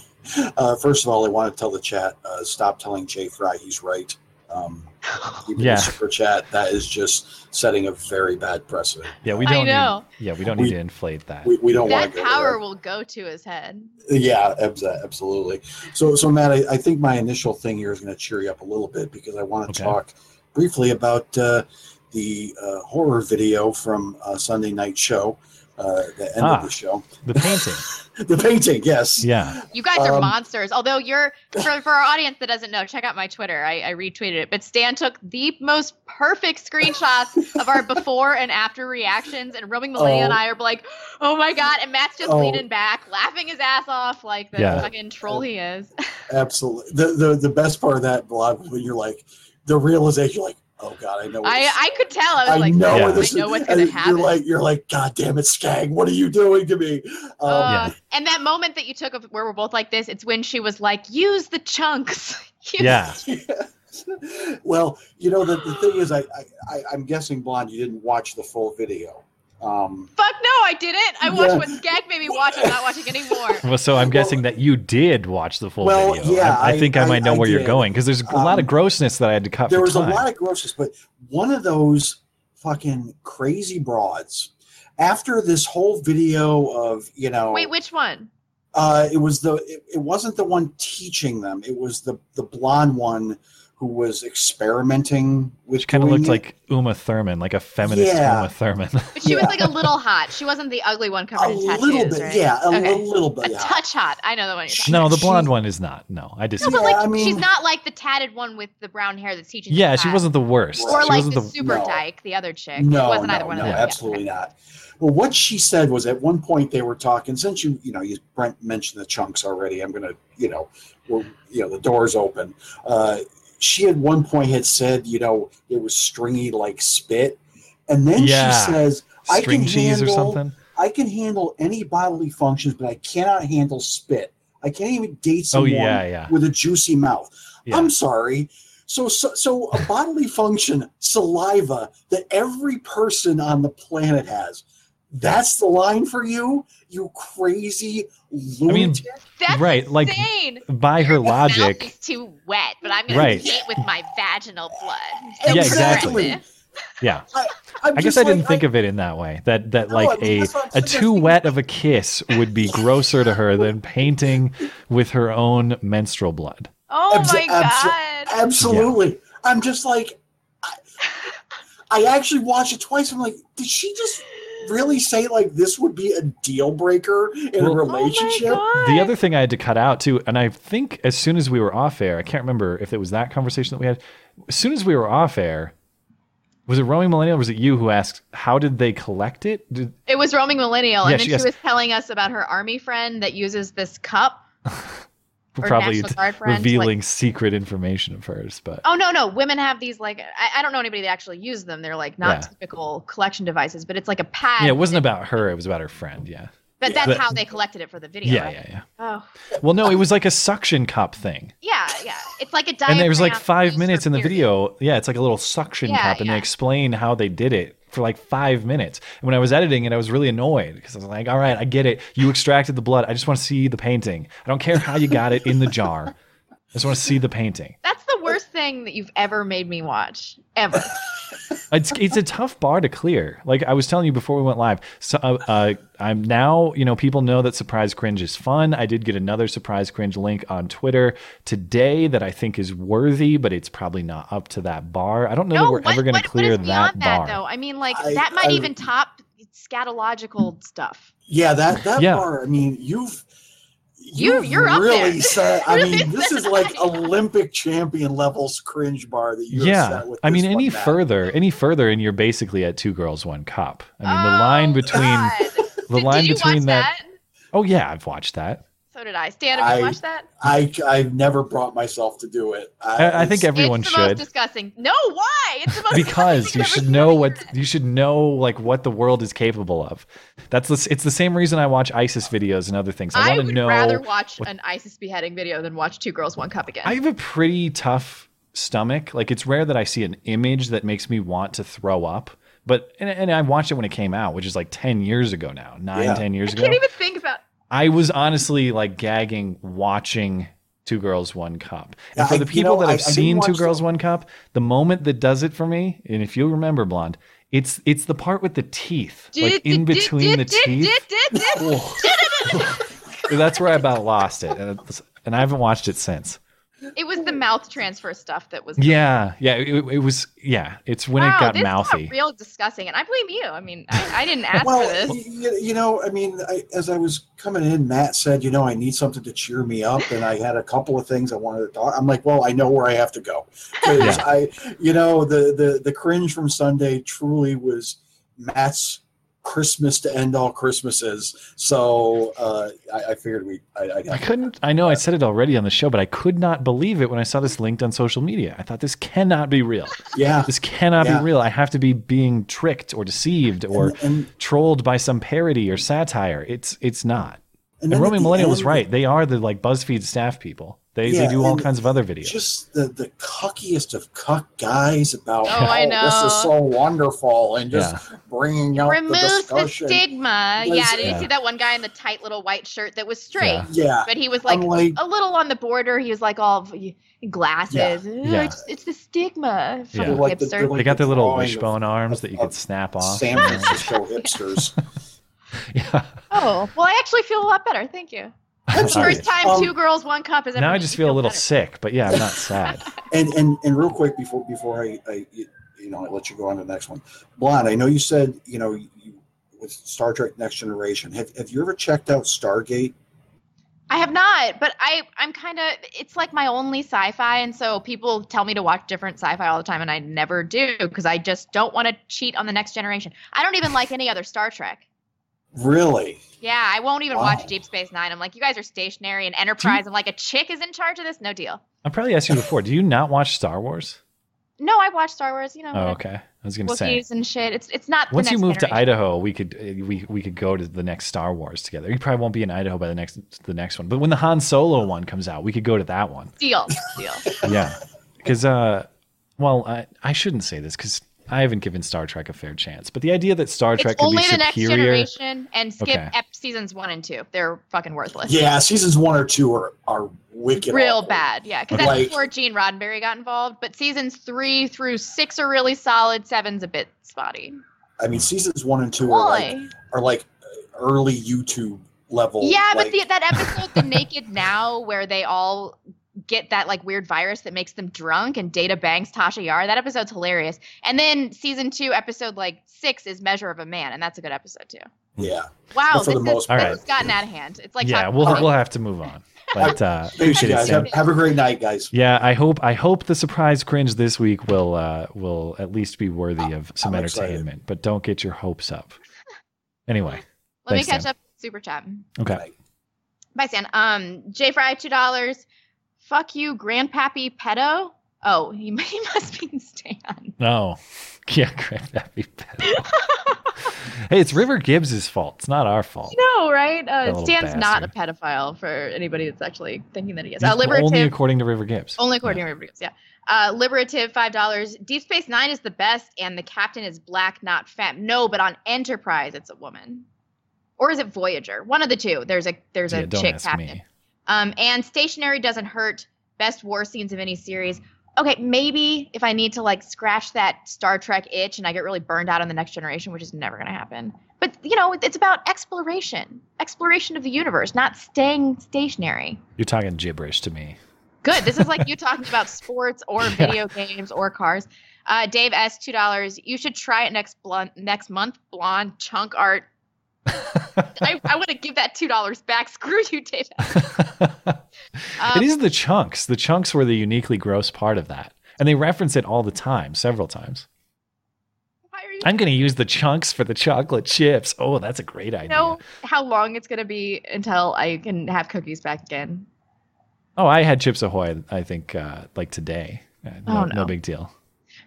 Uh, first of all, I want to tell the chat uh, stop telling Jay Fry he's right. Um, Yeah. the super chat that is just setting a very bad precedent. Yeah, we don't. know. Need, yeah, we don't We- need to inflate that. We, we don't want That power there. will go to his head. Yeah, absolutely. So, so Matt, I, I think my initial thing here is going to cheer you up a little bit because I want to Okay. talk briefly about uh, the uh, horror video from uh, Sunday Night Show, uh, the end Ah. of the show. the painting. The painting, yes. Yeah. You guys are Um, monsters. Although you're for, for our audience that doesn't know, check out my Twitter. I, I retweeted it. But Stan took the most perfect screenshots of our before and after reactions, and Roaming Millennial and Oh. I are like, "Oh my god!" And Matt's just Oh. leaning back, laughing his ass off like the Yeah. fucking troll he is. Absolutely. The, the the best part of that blog was when you're like the realization, you're like, oh god, I know. What I I could tell. I was I like, know Yeah. where "I this know is. what's gonna happen." You're like, you're like, God damn it, Skag! What are you doing to me? Um, Uh, And that moment that you took of where we're both like this, it's when she was like, "Use the chunks." Use Yeah. well, you know the, the thing is, I, I I I'm guessing blonde, you didn't watch the full video. Um, Fuck no, I didn't. I watched Yeah. what Skag made me watch. I'm not watching anymore. Well, so I'm Well- guessing that you did watch the full Well, video. yeah, I, I I- think I, I- might know I where you're going because there's a lot of Um, grossness that I had to cut there for was time. a lot of grossness, but one of those fucking crazy broads. After this whole video of you know, Wait, which one? uh, it was the it, it wasn't the one teaching them. It was the the blonde one who was experimenting with She kind of looked it. like Uma Thurman, like a feminist Yeah. Uma Thurman. But she was like a little hot. She wasn't the ugly one covered a in tattoos. A little bit, right? yeah, a Okay. little, little bit. A yeah. touch hot. I know the one you're talking no, the She- blonde one is not. No, I disagree. No, disagree. but Yeah, like I mean- she's not like the tatted one with the brown hair that's teaching. Yeah, she wasn't the worst. Or she like wasn't the, the super No. dyke, the other chick. No, it wasn't no, either one no, of them. Absolutely okay. not. Well, what she said was at one point they were talking. Since you, you know, you Brent mentioned the chunks already. I'm gonna, you know, we're, you know, the door's open. Uh, she at one point had said, you know, it was stringy like spit, and then Yeah. she says, "I String can cheese or handle- something. I can handle any bodily functions, but I cannot handle spit. I can't even date Oh someone yeah, yeah. with a juicy mouth. I'm sorry. So, so, so a bodily function, saliva, that every person on the planet has. That's the line for you, you crazy mean. That's Right, like, insane. By her Your mouth logic, is too wet, but I'm gonna Right. paint with my vaginal blood. Yeah, exactly. Yeah. I'm I guess I didn't like, think of it in that way. That that No, like I mean, a that's what I'm a too wet of a kiss would be grosser to her than painting with her own menstrual blood. Oh Abso- my abso- god. Absolutely. I'm just like, I, I actually watched it twice. I'm like, did she just really say like this would be a deal breaker in Well- a Oh relationship? god. The other thing I had to cut out too, and I think as soon as we were off air, I can't remember if it was that conversation that we had. As soon as we were off air, was it roaming millennial? Or was it you who asked how did they collect it? Did, It was roaming millennial, Yeah, and then she she, was telling us about her army friend that uses this cup. Probably National Guard friend, revealing secret information of hers, but Oh no, no, women have these like I, I don't know anybody that actually use them. They're like not Yeah. typical collection devices, but it's like a pad. yeah, it wasn't about her. It was about her friend. Yeah, But that's But- how they collected it for the video. yeah, right? yeah, yeah. Oh, Well, no, it was like a suction cup thing. yeah, yeah. It's like a and there was like five minutes in the period. video. Yeah, it's like a little suction Yeah, cup, and yeah. they explain how they did it for like five minutes. And when I was editing it, I was really annoyed because I was like, "All right, I get it. You extracted the blood. I just want to see the painting. I don't care how you got it in the jar. I just want to see the painting." That's the worst thing that you've ever made me watch ever. It's it's a tough bar to clear. Like I was telling you before we went live. So uh, uh, I'm now you know people know that surprise cringe is fun. I did get another surprise cringe link on Twitter today that I think is worthy, but it's probably not up to that bar. I don't know that we're what- ever going to clear what is that beyond bar. that, though? I mean, like I- that might I- even top scatological stuff. Yeah, that that Yeah. bar. I mean, you've You- you've you're up really there. set. I Really mean, this is like high. Olympic champion levels cringe bar that you. yeah, set with I mean, any one, Matt. further, any further, and you're basically at two girls, one cup. I mean, the oh, line Oh, between God. the line did you between watch that. Oh yeah, I've watched that. So did I. Stan, have you I- watched that? I I've never brought myself to do it. I, I think everyone it's the most should. disgusting. No, why? It's the most because you should know what the internet. you should know like what the world is capable of. That's the, it's the same reason I watch ISIS videos and other things. I, I want to would know. rather watch what- an ISIS beheading video than watch Two Girls One Cup again. I have a pretty tough stomach. Like it's rare that I see an image that makes me want to throw up. But and, and I watched it when it came out, which is like ten years ago now, nine, Yeah. ten years ago. I ago. can't even think about. I was honestly like gagging watching Two Girls One Cup. And for I- the you people know, that have I didn't seen Two Girls the- One Cup, the moment that does it for me, and if you remember Blonde, it's it's the part with the teeth, like in between the teeth. That's where I about lost it, and, and I haven't watched it since. It was the mouth transfer stuff that was. Yeah, yeah, it, it was. Yeah, it's when wow, it got this mouthy. got real disgusting, and I blame you. I mean, I, I didn't ask well, for this. You, you know, I mean, I, as I was coming in, Matt said, you know, I need something to cheer me up, and I had a couple of things I wanted to talk. I'm like, well, I know where I have to go 'Cause Yeah. I, you know, the the the cringe from Sunday truly was Matt's Christmas to end all Christmases. So uh, I, I figured we, I, I'd I couldn't. I know I said it already on the show, but I could not believe it when I saw this linked on social media. I thought this cannot be real. yeah. This cannot Yeah. be real. I have to be being tricked or deceived or and, and, trolled by some parody or satire. It's it's not. And, at Roaming Millennial was right. They are the like BuzzFeed staff people. They Yeah, they do all kinds of other videos. Just the the cuckiest of cuck guys about Oh, I know. this is so wonderful and just bringing out the Remove the, discussion. stigma. Was- Yeah, did Yeah. you see that one guy in the tight little white shirt that was straight? Yeah. yeah, But he was like, like, a little on the border. He was like all glasses. Yeah. "Oh, Yeah. It's, it's the stigma. Yeah. Fucking Like the- hipster. they're like they got their little drawing of- wishbone arms that you of- could snap off. San Francisco hipsters. yeah. oh, well, I actually feel a lot better. Thank you. I'm sorry. First time, Um, two girls, one cup is. Now I just feel a little sick, but yeah, I'm not sad. And and and real quick before before I, I you know I let you go on to the next one, Blonde. I know you said you know you, with Star Trek Next Generation. Have have you ever checked out Stargate? I have not, but I I'm kind of it's like my only sci-fi, and so people tell me to watch different sci-fi all the time, and I never do because I just don't want to cheat on the next generation. I don't even like any other Star Trek. Really? Yeah, I won't even Wow. watch Deep Space Nine. I'm like, you guys are stationary and Enterprise. I'm like, a chick is in charge of this. No deal. I'm probably asked you before. Do you not watch Star Wars? No, I watch Star Wars. You know, Oh, okay. I was gonna say. Wookiees and shit. It's it's not. the Once you next move to. Idaho, we could uh, we we could go to the next Star Wars together. You probably won't be in Idaho by the next the next one, but when the Han Solo one comes out, we could go to that one. Deal, deal. Yeah, because uh, well, I I shouldn't say this because I haven't given Star Trek a fair chance. But the idea that Star Trek it's could be only the next superior, generation, and skip Okay. ep- seasons one and two. They're fucking worthless. Yeah, seasons one or two are are wicked. real awful. bad. Yeah, because that's Like- before Gene Roddenberry got involved. But seasons three through six are really solid. Seven's a bit spotty. I mean, seasons one and two are like are like early YouTube level. Yeah, like, but the, that episode, The Naked Now, where they all get that like weird virus that makes them drunk and Data banks Tasha Yar, that episode's hilarious. And then season two, episode like six is Measure of a Man, and that's a good episode too. yeah. Wow, But for this, the is, most this part- has gotten out of hand. It's like yeah, we'll we'll have to move on. But uh, Thanks, appreciate it, guys. Have, have a great night, guys. Yeah, I hope I hope the surprise cringe this week will uh, will at least be worthy of some I'm excited. entertainment. But don't get your hopes up. Anyway, Let me catch Sam. up. Super chat. okay. Bye, Stan. Um, Jay Fry, two dollars. Fuck you, Grandpappy Pedo. Oh, he, he must be Stan. No, yeah, great. That'd hey, it's River Gibbs' fault. It's not our fault. No, right? Uh, Stan's not a pedophile for anybody that's actually thinking that he is. Uh, liberative. Only according to River Gibbs. Only according to River Gibbs, yeah. Uh, liberative, five dollars. Deep Space Nine is the best, and the captain is black, not femme. No, but on Enterprise, it's a woman. Or is it Voyager? One of the two. There's a there's yeah, a chick captain. me. Um, and stationary doesn't hurt. Best war scenes of any series. Okay, maybe if I need to like scratch that Star Trek itch and I get really burned out on the next generation, which is never going to happen. But you know, it's about exploration, exploration of the universe, not staying stationary. You're talking gibberish to me. Good. This is like you talking about sports or video games or cars. Uh, Dave S. Two dollars. You should try it next blonde, next month. Blonde chunk art. I, I want to give that two dollars back. Screw you, Dave. Um, it is the chunks. The chunks were the uniquely gross part of that. And they reference it all the time, several times. Why are you I'm going to use the chunks for the chocolate chips. Oh, that's a great idea. know how long it's going to be until I can have cookies back again. Oh, I had Chips Ahoy, I think, uh, like today. Uh, no, Oh, no no. big deal.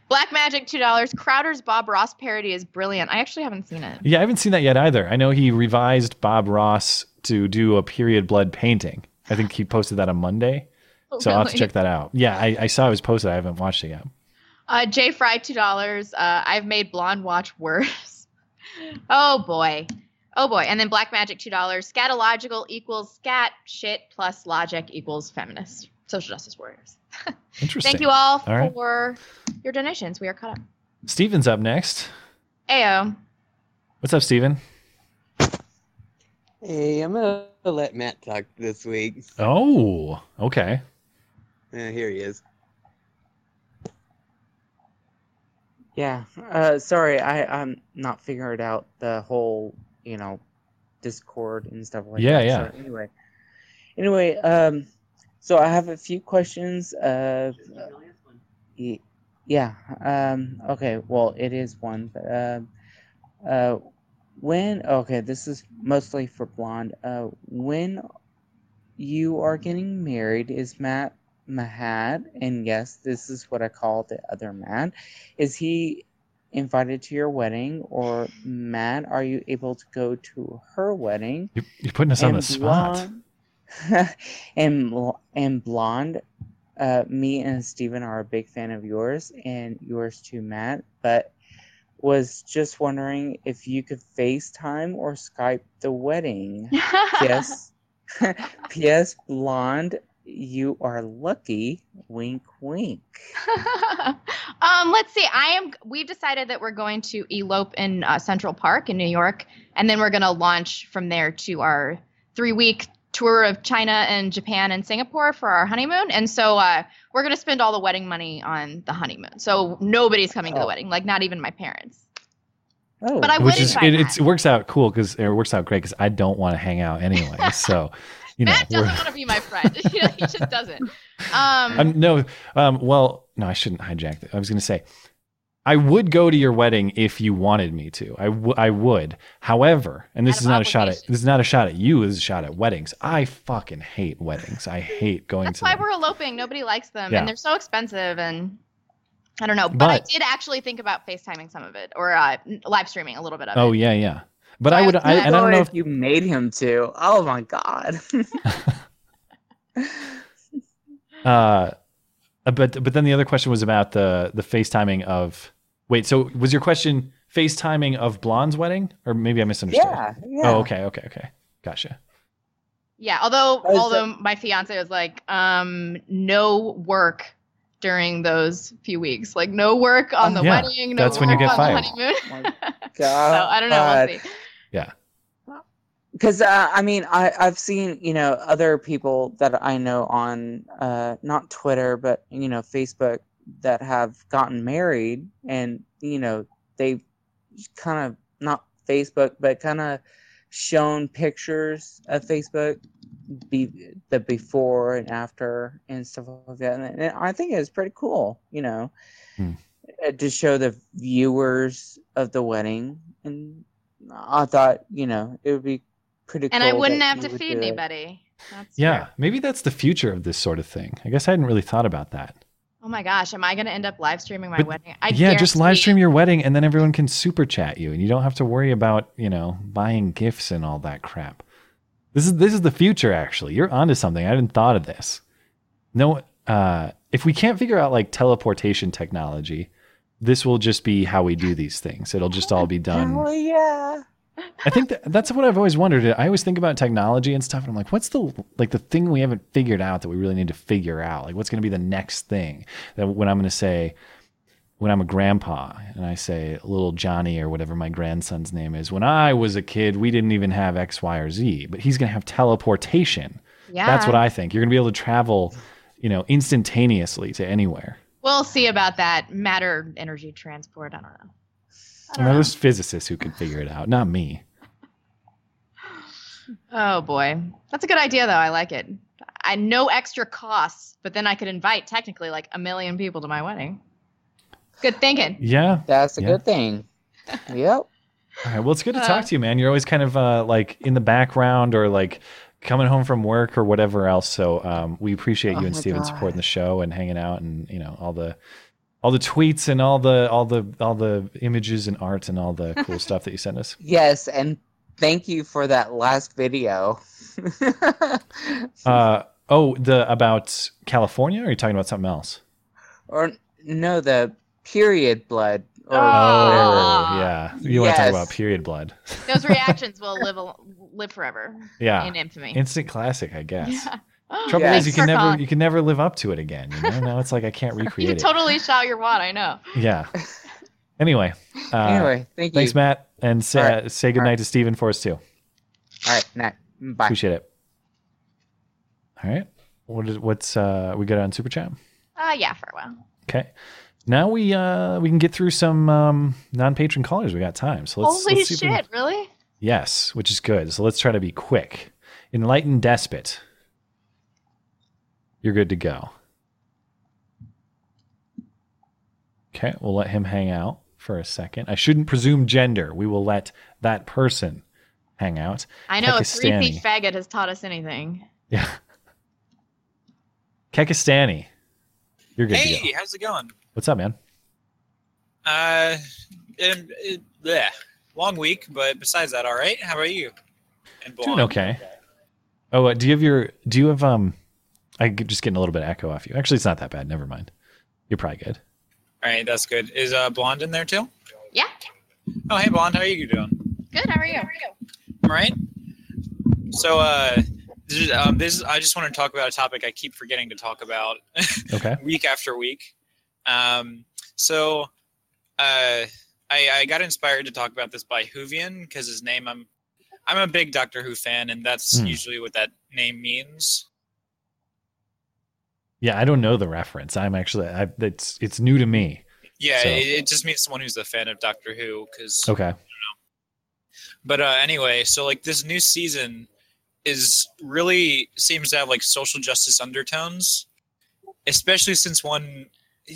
Black Magic, $2. Crowder's Bob Ross parody is brilliant. I actually haven't seen it. Yeah, I haven't seen that yet either. I know he revised Bob Ross to do a period blood painting. I think he posted that on Monday. Oh, So I'll have to check that out. Yeah, I, I saw it was posted. I haven't watched it yet. Uh, Jay Fry, $2. Uh, I've made Blonde watch worse. oh, boy. Oh, boy. And then Black Magic, $2. Scatological equals scat shit plus logic equals feminist. Social justice warriors. Interesting. Thank you all, All right. for your donations. We are caught up. Steven's up next. Ayo. What's up, Steven? Hey, I'm gonna let Matt talk this week. Oh, okay. Uh, here he is. Yeah, uh, sorry, I I'm not figuring out the whole you know Discord and stuff like Yeah, that. yeah. So anyway, anyway, um, so I have a few questions. Uh, y- yeah. Um. Okay. Well, it is one, but um, uh, when okay, this is mostly for blonde. Uh, when you are getting married, is Matt Mahad? And yes, this is what I call the other Matt. Is he invited to your wedding, or Matt? Are you able to go to her wedding? You're, you're putting us on the spot. Blonde- and and blonde, uh, me and Steven are a big fan of yours and yours too, Matt. But was just wondering if you could FaceTime or Skype the wedding. Yes. P.S. Blonde, you are lucky. Wink, wink. um, let's see. I am. We've decided that we're going to elope in uh, Central Park in New York, and then we're going to launch from there to our three-week tour of China and Japan and Singapore for our honeymoon, and so uh, we're gonna spend all the wedding money on the honeymoon. So nobody's coming to the Oh. wedding, like not even my parents. Oh, But I would Which is it, it's, it works out cool because it works out great because I don't want to hang out anyway. So, you know, Matt doesn't we're- want to be my friend. he just doesn't. Um, Um, no, um, well, no, I shouldn't hijack that. I was going to say, I would go to your wedding if you wanted me to. I, w- I would. However, and this Out is not a shot at this is not a shot at you. This is a shot at weddings. I fucking hate weddings. I hate going that's to why them. we're eloping. Nobody likes them, Yeah. and they're so expensive. And I don't know, but, I did actually think about FaceTiming some of it or uh, live streaming a little bit of Oh it. Oh yeah, yeah. But So I would. I, and I don't know if if you made him to. Oh my god. Uh, but but then the other question was about the the FaceTiming of. Wait, so was your question FaceTiming of Blonde's wedding, or maybe I misunderstood? yeah, yeah. Oh, okay, okay, okay. Gotcha. Yeah, although Oh, is although my fiance was like, um, no work during those few weeks, like no work on the Yeah, wedding, no that's work when you get on fired. the honeymoon. My so I don't know. God. We'll see. Yeah. because uh, I mean, I I've seen you know other people that I know on uh, not Twitter, but you know Facebook that have gotten married, and you know they've kind of not Facebook, but kind of shown pictures of Facebook, be the before and after and stuff like that, and, and I think it's pretty cool, you know, Hmm. uh, to show the viewers of the wedding, and I thought you know it would be pretty cool. And cool I wouldn't have to would feed anybody. That's Yeah, true. maybe that's the future of this sort of thing. I guess I hadn't really thought about that. Oh my gosh, am I going to end up live streaming my But- wedding? I yeah, just live stream your wedding and then everyone can super chat you and you don't have to worry about, you know, buying gifts and all that crap. This is this is the future actually. You're onto something. I hadn't thought of this. No uh if we can't figure out like teleportation technology, this will just be how we do these things. It'll just all be done. Hell yeah! I think that, that's what I've always wondered. I always think about technology and stuff, and I'm like, what's the like the thing we haven't figured out that we really need to figure out? Like, what's going to be the next thing that when I'm going to say, when I'm a grandpa and I say little Johnny or whatever my grandson's name is, when I was a kid, we didn't even have X, Y, or Z, but he's going to have teleportation. Yeah. That's what I think. You're going to be able to travel, you know, instantaneously to anywhere. We'll see about that matter energy transport. I don't know. I And don't know. there's physicists who can figure it out, not me. Oh boy, that's a good idea though. I like it. I no extra costs, but then I could invite technically like a million people to my wedding. Good thinking. Yeah, That's a Yeah. good thing. yep. All right. Well, it's good to Uh, talk to you, man. You're always kind of uh, like in the background or like coming home from work or whatever else. So um, we appreciate you Oh and my Steven God. supporting the show and hanging out and you know all the all the tweets and all the all the all the images and art and all the cool stuff that you sent us. Yes, and thank you for that last video. Uh, oh, the about California? Or are you talking about something else? or no, the period blood. Or Oh, Ah. yeah. You want to talk about period blood? Those reactions will live live forever Yeah, in infamy. instant classic, I guess. Yeah. Trouble Yeah. is, you can never calling. you can never live up to it again. You know, now it's like I can't recreate You it. totally shout your wad. I know. Yeah. Anyway, uh, anyway, thank you. thanks, Matt, and say, All right. say goodnight to Stephen for us too. All right, Matt. bye. Appreciate it. All right. What is what's uh we got on super chat? Uh, yeah, for a while. Okay. Now we uh we can get through some um non-patron callers. We got time, so let's. Holy let's see if we shit! Really? Yes, which is good. So let's try to be quick. Enlightened despot. You're good to go. Okay, we'll let him hang out for a second. I shouldn't presume gender. We will let that person hang out. I know. a three Kekistani. feet faggot has taught us anything. Yeah. Kekistani. You're good to Hey, go. how's it going? What's up, man? Uh, um, it, bleh. long week, but besides that, all right. How about you? And Doing okay. Oh, uh, do you have your? Do you have um? I get- just getting a little bit of echo off you. Actually, it's not that bad. Never mind. You're probably good. All right, that's good. Is uh blonde in there too? Yeah. Oh, hey, blonde, how are you doing? Good. How are you? All right. So, uh, this is, um, this is, I just want to talk about a topic I keep forgetting to talk about Okay. week after week. Um, so, uh, I, I got inspired to talk about this by Whovian because his name I'm I'm a big Doctor Who fan, and that's Hmm. usually what that name means. Yeah, I don't know the reference. I'm actually I, it's it's new to me. Yeah, So- it, it just means someone who's a fan of Doctor Who. Because, Okay. but uh, anyway, so like this new season is really seems to have like social justice undertones, especially since one.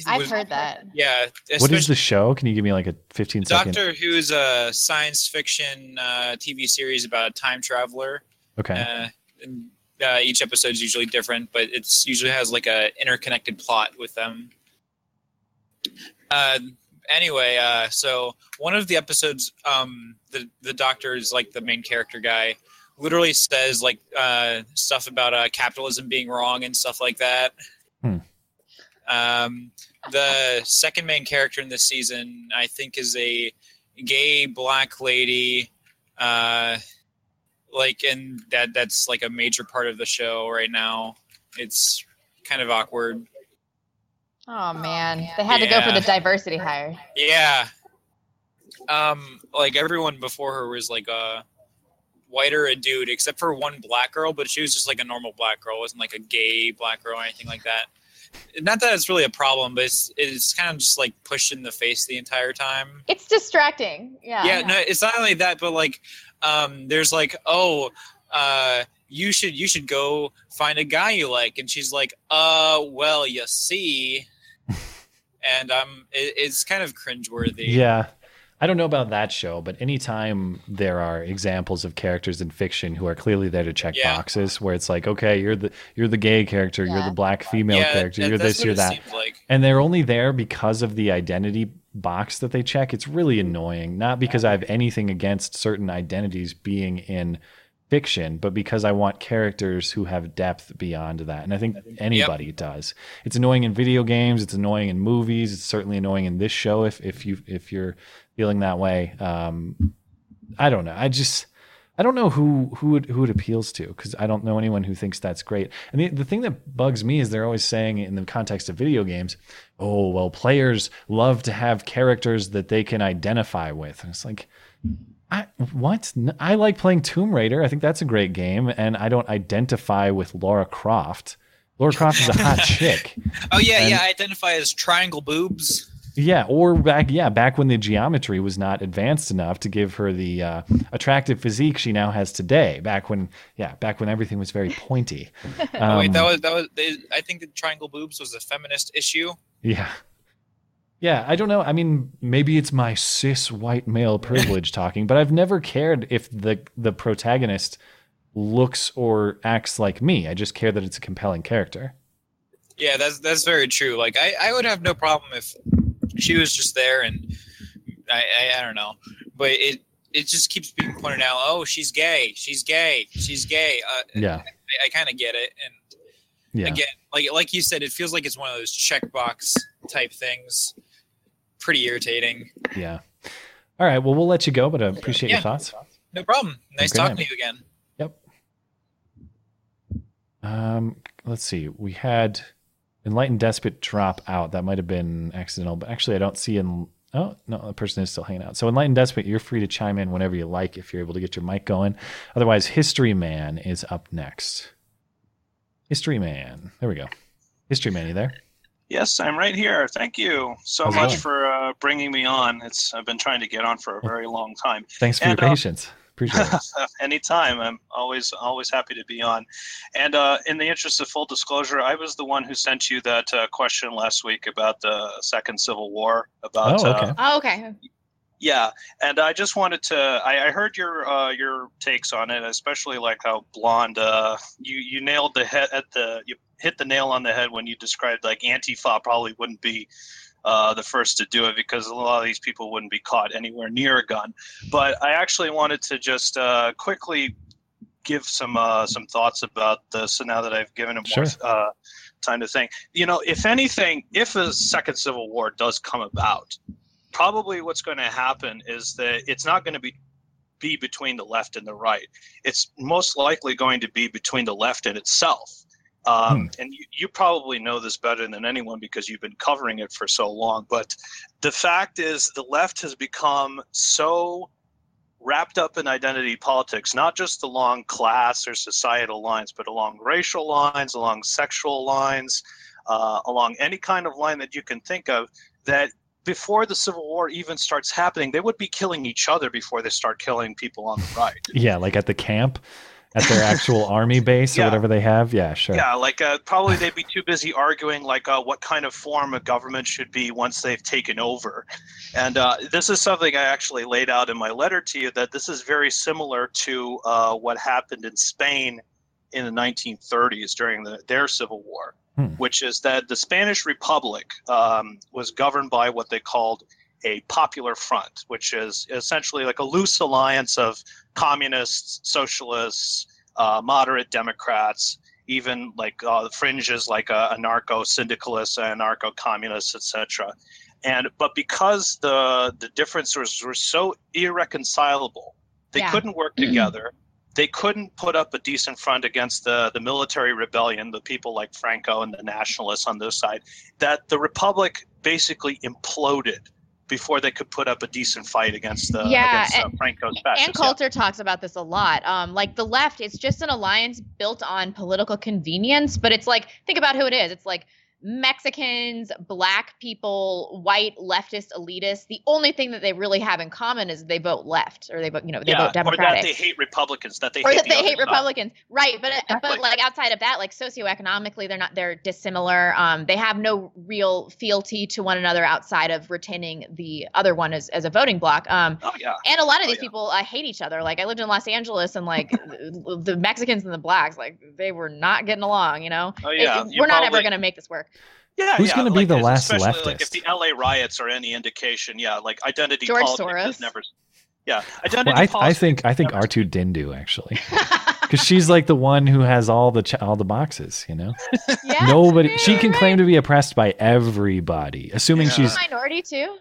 I've was- heard that. Yeah, What is the show? Can you give me like a 15 second? Doctor Who's a science fiction uh, TV series about a time traveler. Okay. Uh, and, uh, each episode is usually different, but it's usually has like a interconnected plot with them. Uh, anyway, uh, so one of the episodes, um, the the doctor is like the main character guy, literally says like uh, stuff about uh, capitalism being wrong and stuff like that. Hmm. Um, the second main character in this season, I think, is a gay black lady. Uh, like, and that that's like a major part of the show right now. It's kind of awkward. Oh man, they had to go for the diversity hire. Yeah. Um, like everyone before her was like a white or a dude, except for one black girl, but she was just like a normal black girl. It wasn't like a gay black girl or anything like that. Not that it's really a problem, but it's it's kind of just like pushed in the face the entire time. It's distracting. Yeah. Yeah, no, it's not only that, but like, um, there's like, oh, uh, you should you should go find a guy you like, and she's like, uh, well, you see, and um, it, it's kind of cringeworthy. Yeah. I don't know about that show, but anytime there are examples of characters in fiction who are clearly there to check Yeah. boxes, where it's like, okay, you're the you're the gay character, you're the black female Yeah, character, that- you're this, you're that, like. and they're only there because of the identity box that they check. It's really annoying, not because I have anything against certain identities being in fiction, but because I want characters who have depth beyond that. And I think anybody does. It's annoying in video games, it's annoying in movies, it's certainly annoying in this show if if you if you're feeling that way. Um I don't know. I just I don't know who who it, who it appeals to because I don't know anyone who thinks that's great. And the, the thing that bugs me is they're always saying in the context of video games, "Oh, well, players love to have characters that they can identify with." And it's like, I what? I like playing Tomb Raider. I think that's a great game, and I don't identify with Lara Croft. Lara Croft is a hot chick. Oh yeah, And- yeah. I identify as triangle boobs. Yeah, or back yeah, back when the geometry was not advanced enough to give her the uh, attractive physique she now has today. Back when yeah, back when everything was very pointy. oh wait, that Um, was that was. They, I think the triangle boobs was a feminist issue. Yeah. Yeah, I don't know. I mean, maybe it's my cis white male privilege talking, but I've never cared if the the protagonist looks or acts like me. I just care that it's a compelling character. Yeah, that's that's very true. Like I, I would have no problem if she was just there and I, I, I don't know, but it it just keeps being pointed out. Oh, she's gay. She's gay. She's gay. Uh, Yeah. I, I kind of get it. And Yeah. again, like like you said, it feels like it's one of those checkbox type things. Pretty irritating. Yeah. All right. Well, we'll let you go, but I appreciate Yeah. your thoughts. No problem. Nice talking to you again. Yep. Um, let's see. We had Enlightened Despot drop out. That might have been accidental, but actually, I don't see in. Oh no, the person is still hanging out. So Enlightened Despot, you're free to chime in whenever you like if you're able to get your mic going. Otherwise, History Man is up next. History Man, there we go. History Man, you there? Yes, I'm right here. Thank you so How's much for uh, bringing me on. It's I've been trying to get on for a very long time. Thanks for And, your uh, patience. Appreciate it. Anytime. I'm always always happy to be on. And uh, in the interest of full disclosure, I was the one who sent you that uh, question last week about the Second Civil War. About Oh, uh, okay. Oh, okay. yeah, and I just wanted to. I, I heard your uh, your takes on it, especially like how blonde. Uh, you you nailed the head at the you hit the nail on the head when you described like Antifa probably wouldn't be uh, the first to do it because a lot of these people wouldn't be caught anywhere near a gun. But I actually wanted to just uh, quickly give some uh, some thoughts about this. So now that I've given it more Sure. uh, time to think, you know, if anything, if a second civil war does come about, probably what's going to happen is that it's not going to be be between the left and the right. It's most likely going to be between the left and itself. Um, And you, you probably know this better than anyone because you've been covering it for so long. But the fact is, the left has become so wrapped up in identity politics, not just along class or societal lines, but along racial lines, along sexual lines, uh, along any kind of line that you can think of, that before the Civil War even starts happening, they would be killing each other before they start killing people on the right. Yeah, like at the camp, at their actual army base or whatever they have. Yeah, sure. Yeah, like uh, probably they'd be too busy arguing like uh, what kind of form a government should be once they've taken over. And uh, this is something I actually laid out in my letter to you that this is very similar to uh, what happened in Spain in the 1930s during the, their civil war, Hmm. which is that the Spanish Republic um, was governed by what they called a popular front, which is essentially like a loose alliance of communists, socialists, uh, moderate Democrats, even like uh, fringes like uh, anarcho syndicalists, anarcho communists, etc. And but because the the differences were so irreconcilable, they Yeah. couldn't work together. They couldn't put up a decent front against the, the military rebellion, the people like Franco and the nationalists on this side, that the republic basically imploded before they could put up a decent fight against the Yeah, against uh, and- Franco's fascists. Ann Coulter talks about this a lot. Um, like the left, it's just an alliance built on political convenience, but it's like think about who it is. It's like Mexicans, black people, white leftist elitists. The only thing that they really have in common is they vote left or they vote, you know, they yeah, vote or that they hate Republicans, that they or hate that the they hate side. Republicans, right? But Exactly. but like outside of that, like socioeconomically, they're not they're dissimilar. Um, they have no real fealty to one another outside of retaining the other one as, as a voting block. Um, Oh yeah. and a lot of Oh, these yeah. people uh, hate each other. Like I lived in Los Angeles, and like the Mexicans and the blacks, like they were not getting along. You know, Oh, yeah. it- we're not ever going to make this work. Yeah, Who's yeah, gonna be the last especially, Like if the LA riots are any indication, yeah, like identity George politics has Soros. never. Yeah, identity Well, I, I think I think R two Dindu actually, because she's like the one who has all the ch- all the boxes. You know, Yeah, nobody. She can claim to be oppressed by everybody, assuming Yeah. she's minority too.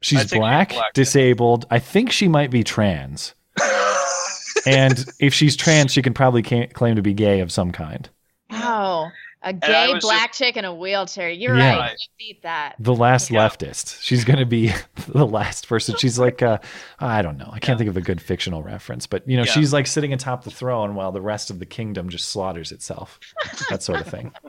she's think she's black, black, yeah. disabled. I think she might be trans, and if she's trans, she can probably ca- claim to be gay of some kind. Oh, a I gay was black chick in a wheelchair. You're Yeah. right. You beat that. The last Yeah. leftist. She's going to be the last person. She's like, uh, I don't know. I can't think of a good fictional reference, but you know, Yeah. she's like sitting atop the throne while the rest of the kingdom just slaughters itself. That sort of thing.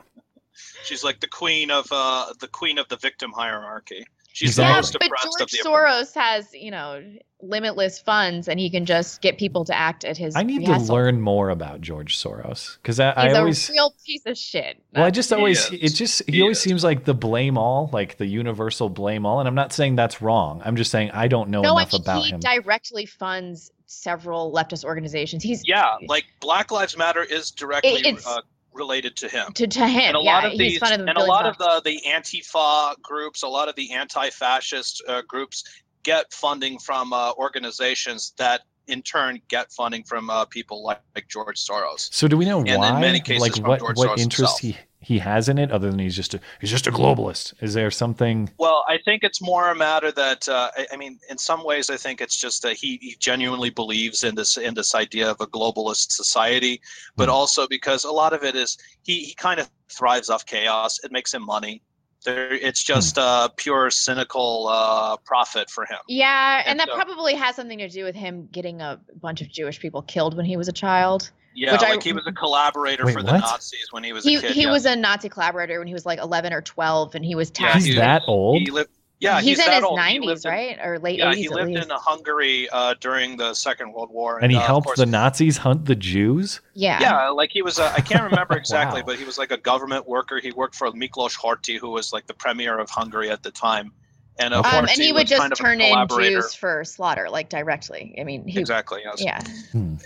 She's like the queen of uh, the queen of the victim hierarchy. She's Exactly. the Yeah, most but George of the Soros has, you know, limitless funds, and he can just get people to act at his. I need behest. to learn more about George Soros because I, I He's always. a real piece of shit. Well, I just always, is. it just, he, He always is. seems like the blame all, like the universal blame all. And I'm not saying that's wrong. I'm just saying I don't know no, I enough mean about he him. directly funds several leftist organizations. He's Yeah, like Black Lives Matter is directly it's- uh, related to him. to to him. and a yeah, lot of he's these, funded them and a lot of of the the Antifa groups, a lot of the anti-fascist uh, groups get funding from uh, organizations that in turn get funding from uh, people like, like George Soros. So do we know And in why? many cases like from what George what Soros interest himself. he he has in it, other than he's just a he's just a globalist. Is there something? Well, I think it's more a matter that uh, I, I mean, in some ways, I think it's just that he, he genuinely believes in this in this idea of a globalist society, but Hmm. also because a lot of it is he, he kind of thrives off chaos. It makes him money. There, it's Hmm. just uh, pure cynical uh, profit for him. Yeah, and, And that so- probably has something to do with him getting a bunch of Jewish people killed when he was a child. Yeah, Which I- he was a collaborator Wait, for the what? Nazis when he was He a kid. he yeah. was a Nazi collaborator when he was like 11 or 12, and he was Yeah, tasked. he's that old. He lived. Yeah, he's, he's, in that his old. 90s, in- right, or late yeah, 80s he at lived least. in Hungary uh, during the Second World War, and he uh, helped course- the Nazis hunt the Jews. yeah. Yeah, like he was. A, I can't remember exactly, Wow. but he was like a government worker. He worked for Miklos Horthy, who was like the premier of Hungary at the time, and Okay. Um, and he was would just kind of a turn in. Jews for slaughter, like directly. I mean, he, Exactly. Yes. yeah,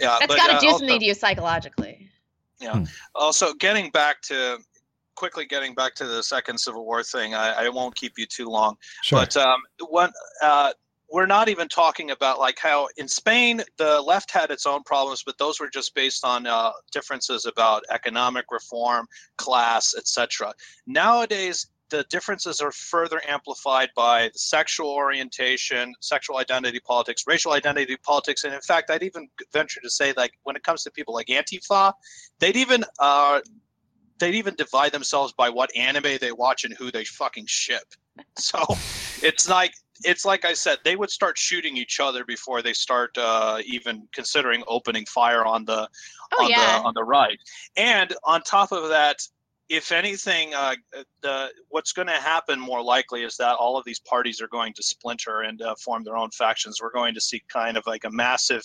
Yeah, that's but, got to uh, do also- something to you psychologically. Yeah. Hmm. Also, getting back to quickly getting back to the second Civil War thing, I, I won't keep you too long. Sure. But um, when uh, we're not even talking about like how in Spain the left had its own problems, but those were just based on uh, differences about economic reform, class, etc. Nowadays, the differences are further amplified by the sexual orientation, sexual identity politics, racial identity politics, and in fact, I'd even venture to say, like when it comes to people like Antifa, they'd even uh, they'd even divide themselves by what anime they watch and who they fucking ship. So it's like it's like I said, they would start shooting each other before they start uh, even considering opening fire on the Oh, on yeah. the on the right. And on top of that, if anything, uh, the what's going to happen more likely is that all of these parties are going to splinter and uh, form their own factions. We're going to see kind of like a massive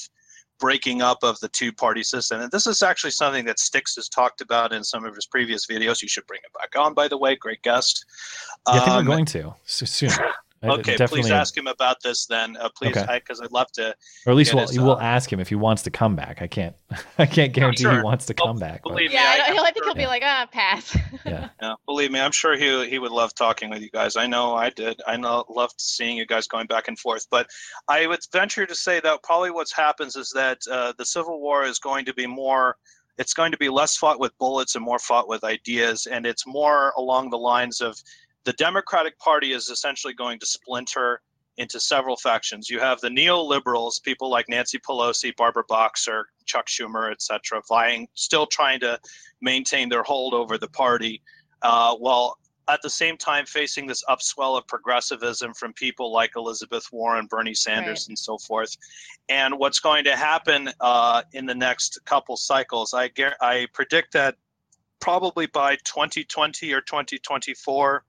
breaking up of the two party system. And this is actually something that Styx has talked about in some of his previous videos. You should bring it back on, by the way. Great guest. Yeah, I think Um, we're going to soon. I- Okay, definitely- please ask him about this then. Uh, please, Okay. because I'd love to. Or at least get we'll, his, we'll uh, ask him if he wants to come back. I can't. I can't guarantee he wants to come back. but- Believe me, Yeah, I, I, he'll, I think he'll be like, ah, pass. yeah. yeah, believe me, I'm sure he he would love talking with you guys. I know I did. I know loved seeing you guys going back and forth. But I would venture to say that probably what's happens is that uh, the Civil War is going to be more. It's going to be less fought with bullets and more fought with ideas, and it's more along the lines of the Democratic Party is essentially going to splinter into several factions. You have the neoliberals, people like Nancy Pelosi, Barbara Boxer, Chuck Schumer, etc., vying, still trying to maintain their hold over the party, uh, while at the same time facing this upswell of progressivism from people like Elizabeth Warren, Bernie Sanders, Right. and so forth. And what's going to happen uh, in the next couple cycles, I, I predict that probably by 2020 or 2024,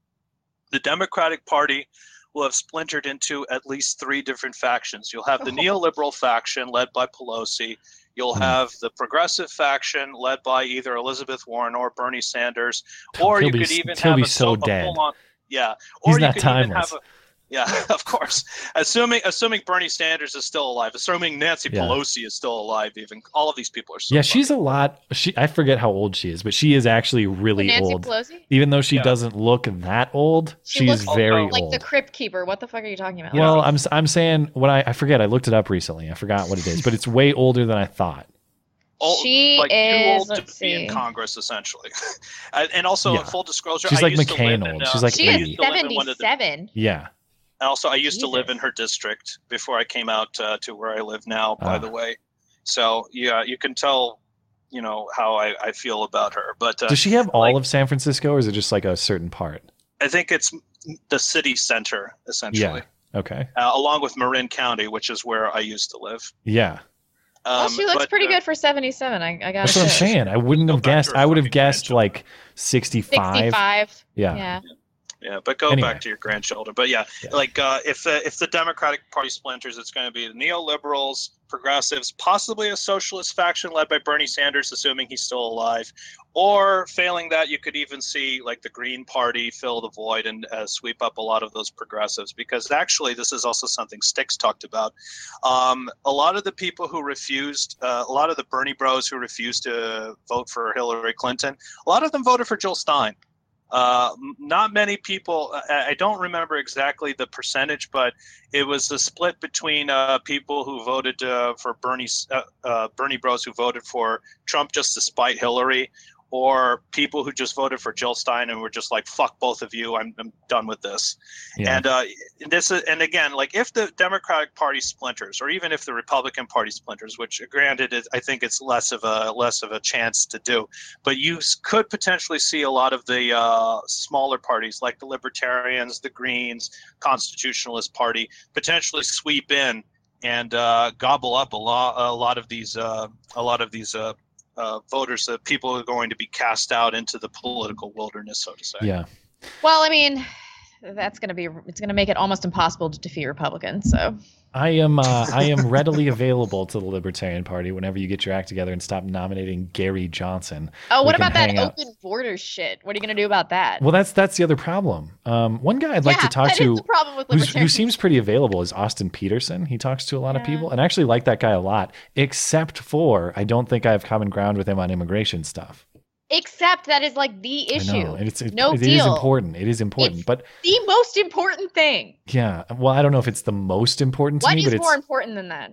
the Democratic Party will have splintered into at least three different factions. You'll have the neoliberal faction led by Pelosi. You'll Hmm. have the progressive faction led by either Elizabeth Warren or Bernie Sanders, or He'll you be could even have a, so a dead. full-on, yeah, He's you not could even timeless. have a, yeah, of course. Assuming assuming Bernie Sanders is still alive, assuming Nancy Yeah. Pelosi is still alive, even all of these people are still Yeah, she's a lot. She I forget how old she is, but she is actually really Nancy old. Pelosi? Even though she Yeah. doesn't look that old, She she's looks very like the Crypt Keeper. What the fuck are you talking about? Well, I'm s- I'm saying what I I forget. I looked it up recently. I forgot what it is, but it's way older than I thought. old, She like too is- old to let's be in. Congress, essentially. and and also, Yeah. full disclosure, She's I like used to live McCain in, old. uh, She's like she eighty. is used to live in one of the- 77. Yeah. And also, I used to live in her district before I came out uh, to where I live now. By Ah. the way, so yeah, you can tell, you know, how I, I feel about her. But uh, Does she have all like- of San Francisco, or is it just like a certain part? I think it's the city center essentially, Yeah. Okay. uh, along with Marin County, which is where I used to live. Yeah. well, Um, she looks but, pretty uh, good for 77. I, I gotta That's what I'm saying. I wouldn't have guessed. I would have guessed like 65. 65. Yeah. Yeah. Yeah, but go Anyway. back to your grandchildren. But yeah, Yeah. like uh, if the if the Democratic Party splinters, it's going to be the neoliberals, progressives, possibly a socialist faction led by Bernie Sanders, assuming he's still alive, or failing that, you could even see like the Green Party fill the void and uh, sweep up a lot of those progressives. Because actually, this is also something Styx talked about. Um, a lot of the people who refused, uh, a lot of the Bernie Bros who refused to vote for Hillary Clinton, a lot of them voted for Jill Stein. Uh, not many people. I, I don't remember exactly the percentage, but it was a split between uh, people who voted uh, for Bernie, uh, uh, Bernie Bros, who voted for Trump just to spite Hillary, or people who just voted for Jill Stein and were just like, "Fuck both of you. I'm, I'm done with this." Yeah. And uh, this is, and again, like if the Democratic Party splinters, or even if the Republican Party splinters, which granted, is, I think it's less of a less of a chance to do, but you could potentially see a lot of the uh, smaller parties, like the Libertarians, the Greens, Constitutionalist Party, potentially sweep in and uh, gobble up a lot a lot of these uh, a lot of these. Uh, voters, that people are going to be cast out into the political wilderness, so to say. Yeah. Well, I mean, that's gonna be it's gonna make it almost impossible to defeat Republicans. So I am uh, I am readily available to the Libertarian Party whenever you get your act together and stop nominating Gary Johnson. Oh, what about that out. open border shit? What are you gonna do about that? Well, that's that's the other problem. Um, one guy I'd like to talk to the problem with who's, who seems pretty available is Austin Petersen. He talks to a lot of people, and I actually like that guy a lot. Except for I don't think I have common ground with him on immigration stuff. Except that is like the issue. know and it's it, no it is deal. important. It is important, It's- but The most important thing. yeah. Well, I don't know if it's the most important to What me, is but it's more important than that?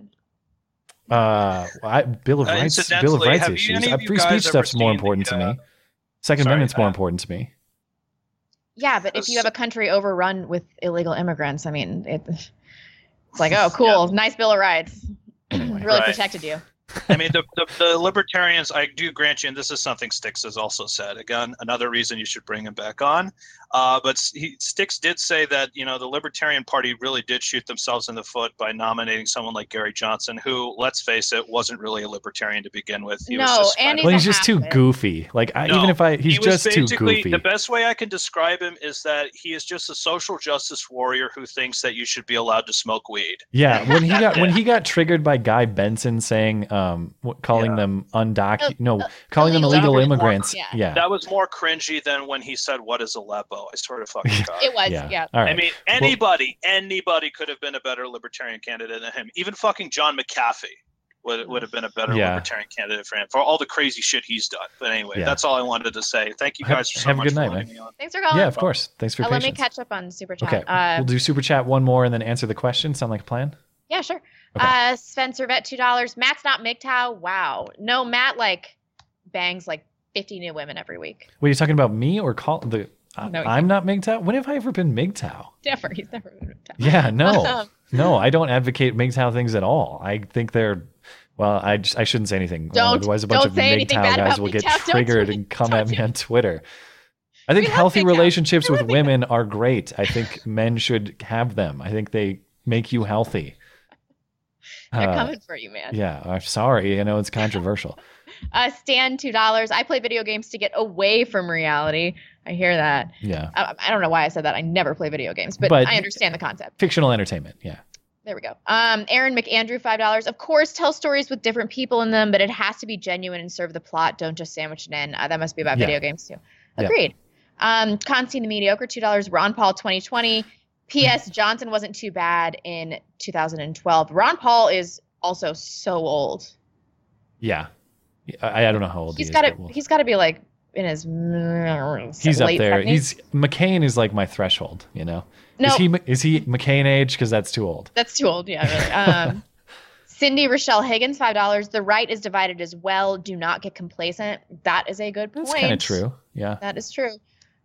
Uh, I, Bill of Uh, Rights, Bill of Rights issues. Uh, of free speech ever stuff's more seen the, important to uh, me. Second sorry, Amendment's more uh, important to me. Yeah, but if you have a country overrun with illegal immigrants, I mean, it, it's like, oh, cool, nice Bill of Rights, Anyway, really Right. protected you. I mean, the, the, the libertarians, I do grant you, and this is something Styx has also said. Again, another reason you should bring him back on. Uh, but he, Styx did say that, you know, the Libertarian Party really did shoot themselves in the foot by nominating someone like Gary Johnson, who, let's face it, wasn't really a libertarian to begin with. He was No, just and kind Well, he's just too goofy. Like I, No, even if I, he's he just too goofy. The best way I can describe him is that he is just a social justice warrior who thinks that you should be allowed to smoke weed. Yeah, when he got when he got triggered by Guy Benson saying, um, what- calling them undocumented, no, calling them illegal illegal immigrants. immigrants. Yeah. Yeah, That was more cringy than when he said, "What is Aleppo?" I sort of fucking got It was, Yeah. yeah. All right. I mean, anybody, anybody could have been a better libertarian candidate than him. Even fucking John McAfee would, would have been a better Yeah. libertarian candidate for him for all the crazy shit he's done. But anyway, Yeah. that's all I wanted to say. Thank you Have- guys for so have a good night, letting man. me on. Thanks for calling. yeah, of course. Thanks for Uh, let me patience. catch up on super chat. Okay, Uh, we'll do super chat one more and then answer the question. Sound like a plan? Yeah, sure. Okay. Uh, Spencer Vet two dollars. Matt's not MGTOW. Wow. No, Matt like bangs like fifty new women every week. Wait, you talking about me or call the? No, I'm not MGTOW. When have I ever been MGTOW? Never. He's never been MGTOW. Yeah, no, Um, no, I don't advocate MGTOW things at all. I think they're. Well, I, just, I shouldn't say anything. Don't- Otherwise, a bunch of MGTOW guys will get MGTOW. Triggered and come at me on Twitter. I think healthy relationships with women are great. I think men should have them. I think they make you healthy. They're Uh, coming for you, man. Yeah, I'm sorry. I know it's controversial. Uh, Stan two dollars. I play video games to get away from reality. I hear that. Yeah. I, I don't know why I said that. I never play video games, but, But- I understand the concept. Fictional entertainment. Yeah. There we go. Um, Aaron McAndrew, five dollars. Of course, tell stories with different people in them, but it has to be genuine and serve the plot. Don't just sandwich it in. Uh, that must be about Yeah. video games too. Yeah. Agreed. Um, Constantine the mediocre, two dollars. Ron Paul, twenty twenty. P.S. Johnson wasn't too bad in 2012. Ron Paul is also so old. Yeah. I, I don't know how old He's he is. got to. we'll- He's got to be like in his. he's up there. 70s. He's McCain is like my threshold. You know. No. Is he is he McCain age? Because that's too old. That's too old. Yeah, really. Um, Cindy Rochelle Higgins, five dollars. The right is divided as well. Do not get complacent. That is a good point. That's kind of true. Yeah. That is true.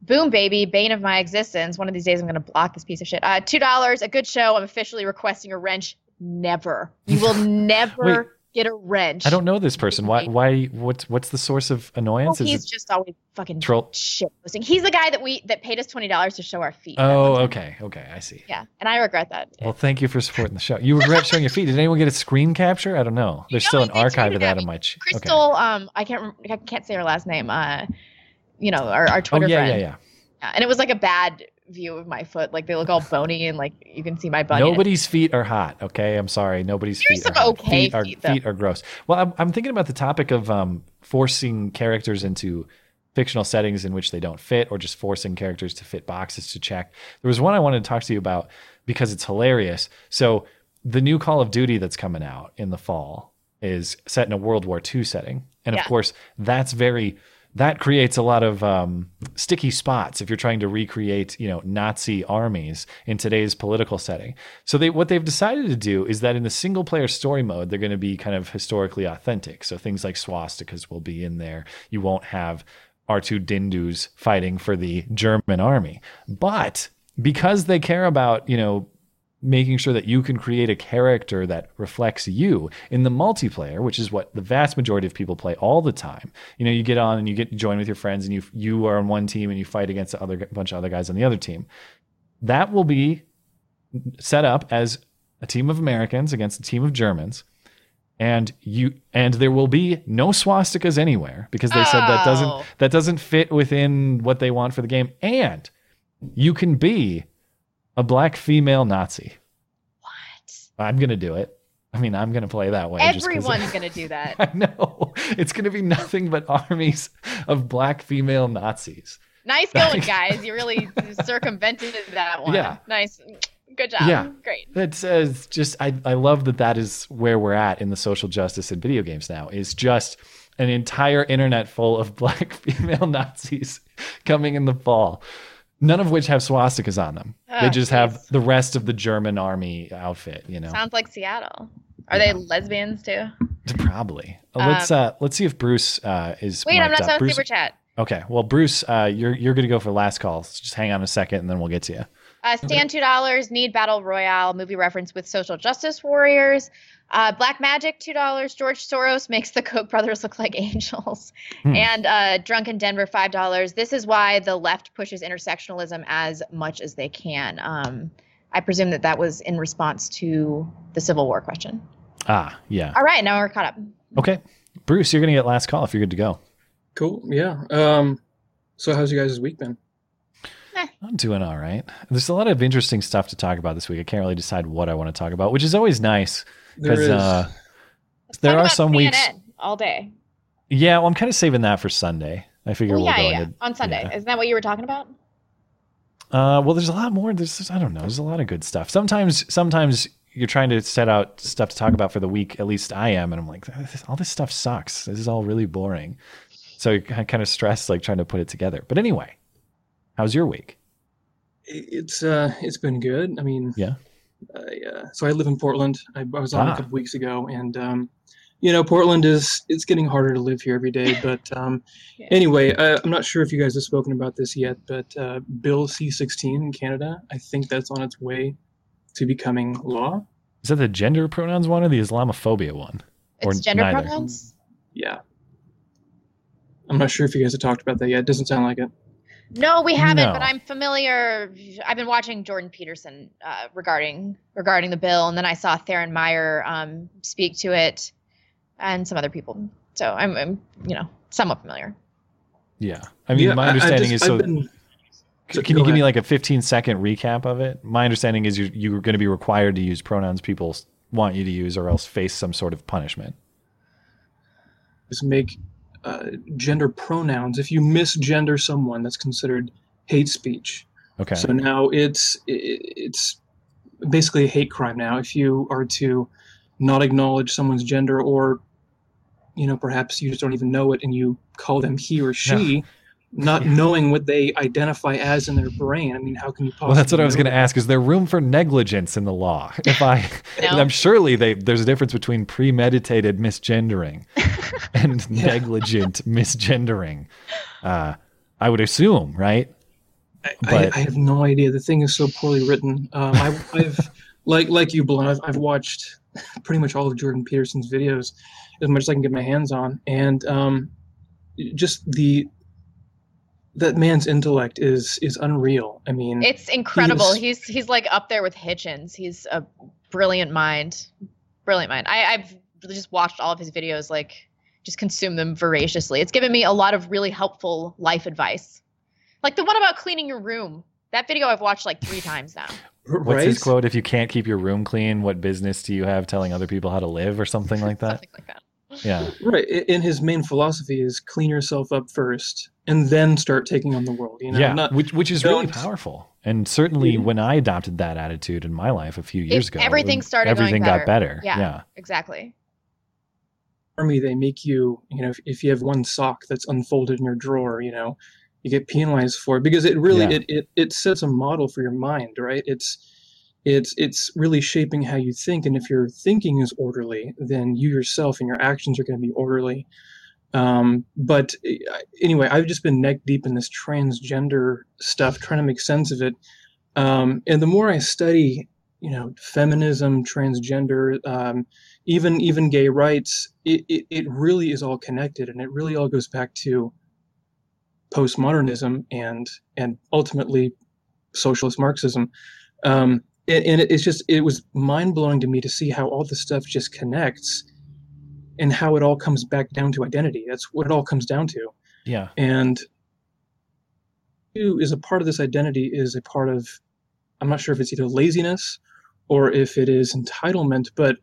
Boom, baby, bane of my existence. One of these days, I'm going to block this piece of shit. Uh, Two dollars. A good show. I'm officially requesting a wrench. Never. You will never get a wrench. I don't know this person. Why? Why? What's what's the source of Well, annoyance? Is he's it just always fucking troll? shit posting. He's the guy that we that paid us twenty dollars to show our feet. Oh, okay, okay, I see. Yeah, and I regret that. Well, thank you for supporting the show. You regret showing your feet. Did anyone get a screen capture? I don't know. There's still an archive of that on my. Ch- okay. Crystal, um, I can't I can't say her last name. Uh, you know, our, our Oh Twitter yeah, friend. yeah, yeah. Yeah, and it was like a bad view of my foot. Like they look all bony and like you can see my bunion. Nobody's feet are hot. Okay, I'm sorry. Nobody's There's feet are hot. okay feet are feet, feet are gross. Well, I'm, I'm thinking about the topic of um, forcing characters into fictional settings in which they don't fit, or just forcing characters to fit boxes to check. There was one I wanted to talk to you about because it's hilarious. So the new Call of Duty that's coming out in the fall is set in a World War II setting, and of course that's very that creates a lot of um, sticky spots if you're trying to recreate, you know, Nazi armies in today's political setting. So they what they've decided to do is that in the single player story mode, they're going to be kind of historically authentic. So things like swastikas will be in there. You won't have R2 Dindus fighting for the German army. But because they care about, you know, making sure that you can create a character that reflects you in the multiplayer, which is what the vast majority of people play all the time. You know, you get on and you get join with your friends and you you are on one team and you fight against a other bunch of other guys on the other team. That will be set up as a team of Americans against a team of Germans. And you and there will be no swastikas anywhere because they said that Oh. doesn't that doesn't fit within what they want for the game. And you can be a black female Nazi. What? I'm gonna do it. I mean, I'm gonna play that way. Everyone's gonna do that. I know. It's gonna be nothing but armies of black female Nazis. nice going, guys. You really circumvented that one. Yeah. Nice. Good job. Yeah. Great. That's uh, just I, I love that that is where we're at in the social justice in video games now. Is just an entire internet full of black female Nazis coming in the fall. None of which have swastikas on them. they Oh, just have the rest of the German army outfit, you know. Sounds like Seattle. Are they lesbians too? Probably. Uh, let's uh let's see if Bruce uh is Wait, I'm not up. Bruce, super chat. Okay. Well, Bruce, uh you're you're gonna go for last call. So just hang on a second and then we'll get to you. Uh, stand two dollars. Need battle royale movie reference with social justice warriors. Uh, Black Magic, two dollars. George Soros makes the Koch brothers look like angels, Hmm. and uh, Drunken Denver, five dollars. This is why the left pushes intersectionalism as much as they can. Um, I presume that that was in response to the Civil War question. Ah, yeah. All right, now we're caught up. Okay. Bruce, you're going to get last call if you're good to go. Cool. Yeah. Um, so how's you guys' week been? I'm doing all right. There's a lot of interesting stuff to talk about this week. I can't really decide what I want to talk about, which is always nice There because is. uh, there are about some weeks. All day. Yeah, well, I'm kind of saving that for Sunday. I figure Well, we'll yeah, go yeah, into. on Sunday. yeah. Isn't that what you were talking about? Uh, well, there's a lot more. There's I don't know. There's a lot of good stuff. Sometimes, sometimes you're trying to set out stuff to talk about for the week. At least I am, and I'm like, "This- all this stuff sucks. This is all really boring. So I kind of stressed like trying to put it together. But anyway, how's your week? It's uh, it's been good. I mean, Yeah. I, uh, so I live in Portland. I, I was on Ah. a couple weeks ago, and um, you know, Portland is it's getting harder to live here every day. But um, anyway, uh, I'm not sure if you guys have spoken about this yet, but uh, Bill C-16 in Canada, I think that's on its way to becoming law. Is that the gender pronouns one or the Islamophobia one? or It's gender neither? pronouns. Yeah. I'm not sure if you guys have talked about that yet. It doesn't sound like it. No, we haven't, No. but I'm familiar. I've been watching Jordan Peterson uh, regarding regarding the bill, and then I saw Theron Meyer um, speak to it, and some other people. So I'm, I'm you know, somewhat familiar. Yeah. I mean, Yeah, my I- I understanding just- is so. Been- so- can go you give me like a 15 second recap of it? My understanding is you're, you're going to be required to use pronouns people want you to use, or else face some sort of punishment. is make uh, gender pronouns. If you misgender someone, that's considered hate speech. Okay. So now it's it's basically a hate crime now. If you are to not acknowledge someone's gender, or you know perhaps you just don't even know it, and you call them he or she, not knowing what they identify as in their brain. I mean, how can you possibly? Well, that's what I was going to ask. Is there room for negligence in the law? If I, No. I'm surely they, there's a difference between premeditated misgendering and negligent misgendering. Uh, I would assume, right? I, But I have no idea. The thing is so poorly written. Um, I've, I've like like you, Blonde. I've, I've watched pretty much all of Jordan Peterson's videos as much as I can get my hands on, and um, just the that man's intellect is is unreal. I mean, It's incredible. He's- He's he's like up there with Hitchens. He's a brilliant mind, brilliant mind. I, I've just watched all of his videos, like just consume them voraciously. It's given me a lot of really helpful life advice, like the one about cleaning your room. That video I've watched like three times now. what's his quote? If you can't keep your room clean, what business do you have telling other people how to live, or something like that? something like that. Yeah. Right. i- In his main philosophy is clean yourself up first, and then start taking on the world. You know, yeah, not which which is really powerful. And certainly Yeah. when I adopted that attitude in my life a few years It- ago, everything started going everything got better. Yeah, yeah. exactly. army they make you you know if, if you have one sock that's unfolded in your drawer you know you get penalized for it because it really Yeah. it, it it sets a model for your mind right it's it's it's really shaping how you think and if your thinking is orderly then you yourself and your actions are going to be orderly. Um, but eh, anyway i've just been neck deep in this transgender stuff trying to make sense of it. Um, and the more i study you know feminism transgender um, even even gay rights it, it, it really is all connected and it really all goes back to postmodernism and and ultimately socialist marxism. Um, and, and it's just it was mind-blowing to me to see how all this stuff just connects and how it all comes back down to identity. That's what it all comes down to. Yeah. and who is a part of this identity is a part of i'm not sure if it's either laziness or if it is entitlement but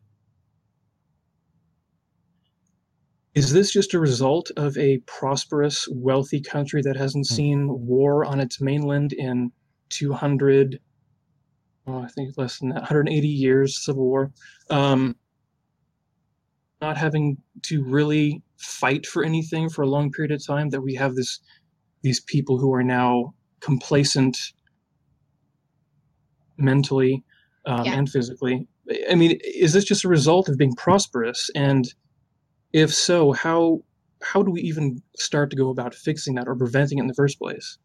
is this just a result of a prosperous wealthy country that hasn't hmm. seen war on its mainland in 200 oh, i think less than that 180 years civil war. Um, not having to really fight for anything for a long period of time that we have this these people who are now complacent mentally um, Yeah. and physically. I mean is this just a result of being prosperous? And if so how how do we even start to go about fixing that or preventing it in the first place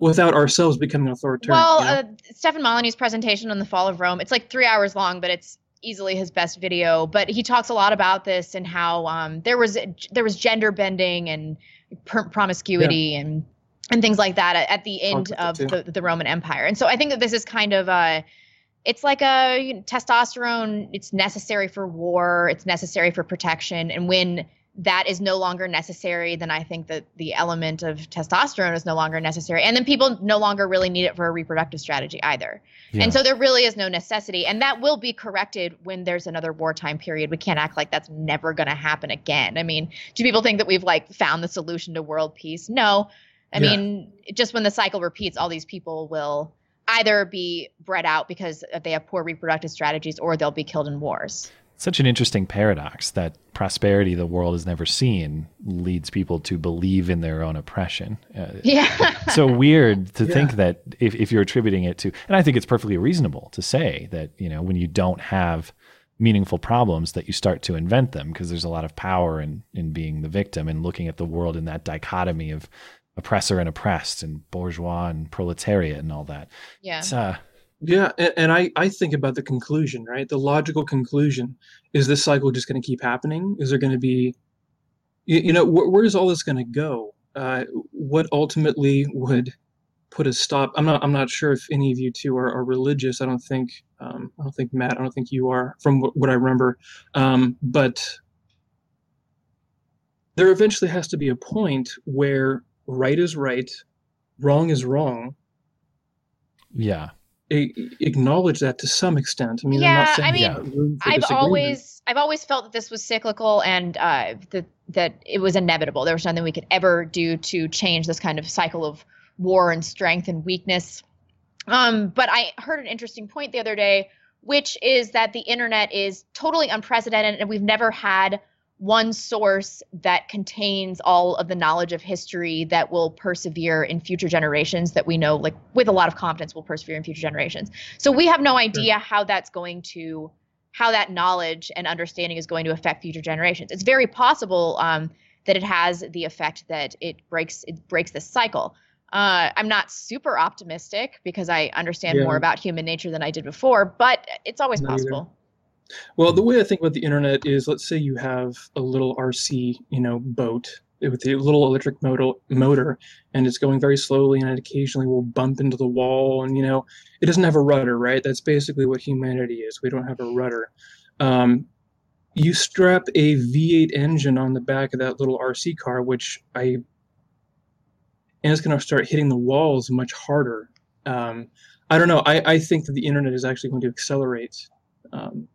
without ourselves becoming authoritarian Well, you know? uh, Stefan Molyneux's presentation on the fall of Rome, it's like three hours long, but it's easily his best video, but he talks a lot about this and how um, there was there was gender bending and per- promiscuity and and things like that at, at the end of the, the Roman Empire. And so I think that this is kind of a it's like a you know, testosterone. It's necessary for war. It's necessary for protection. And when that is no longer necessary, then I think that the element of testosterone is no longer necessary. And then people no longer really need it for a reproductive strategy either. Yeah. And so there really is no necessity. And that will be corrected when there's another wartime period. We can't act like that's never going to happen again. I mean, do people think that we've like found the solution to world peace? No. I Yeah. mean, just when the cycle repeats, all these people will either be bred out because they have poor reproductive strategies or they'll be killed in wars. Such an interesting paradox that prosperity the world has never seen leads people to believe in their own oppression. Uh, Yeah. so weird to Yeah. think that if, if you're attributing it to, and I think it's perfectly reasonable to say that, you know, when you don't have meaningful problems that you start to invent them because there's a lot of power in, in being the victim and looking at the world in that dichotomy of oppressor and oppressed and bourgeois and proletariat and all that. Yeah. It's, uh, Yeah, and, and I, I think about the conclusion, right? The logical conclusion is this cycle just going to keep happening? Is there going to be, you, you know, wh- where's all this going to go? Uh, what ultimately would put a stop? I'm not I'm not sure if any of you two are, are religious. I don't think um, I don't think Matt. I don't think you are, from what, what I remember. Um, but there eventually has to be a point where right is right, wrong is wrong, yeah. Acknowledge that to some extent. I mean, I'm Yeah, not saying I mean, room I've always I've always felt that this was cyclical and uh, that that it was inevitable. There was nothing we could ever do to change this kind of cycle of war and strength and weakness. Um, but I heard an interesting point the other day, which is that the internet is totally unprecedented and we've never had one source that contains all of the knowledge of history that will persevere in future generations that we know like with a lot of confidence will persevere in future generations. So we have no idea how that's going to how that knowledge and understanding is going to affect future generations. It's very possible um, that it has the effect that it breaks it breaks this cycle. Uh, I'm not super optimistic because I understand Yeah. more about human nature than I did before, but it's always possible. Well, the way I think about the internet is, let's say you have a little RC, you know, boat with a little electric motor, motor, and it's going very slowly, and it occasionally will bump into the wall, and you know, it doesn't have a rudder, right? That's basically what humanity is. We don't have a rudder. Um, you strap a V8 engine on the back of that little RC car, which I, and it's going to start hitting the walls much harder. Um, I don't know. I, I think that the internet is actually going to accelerate um,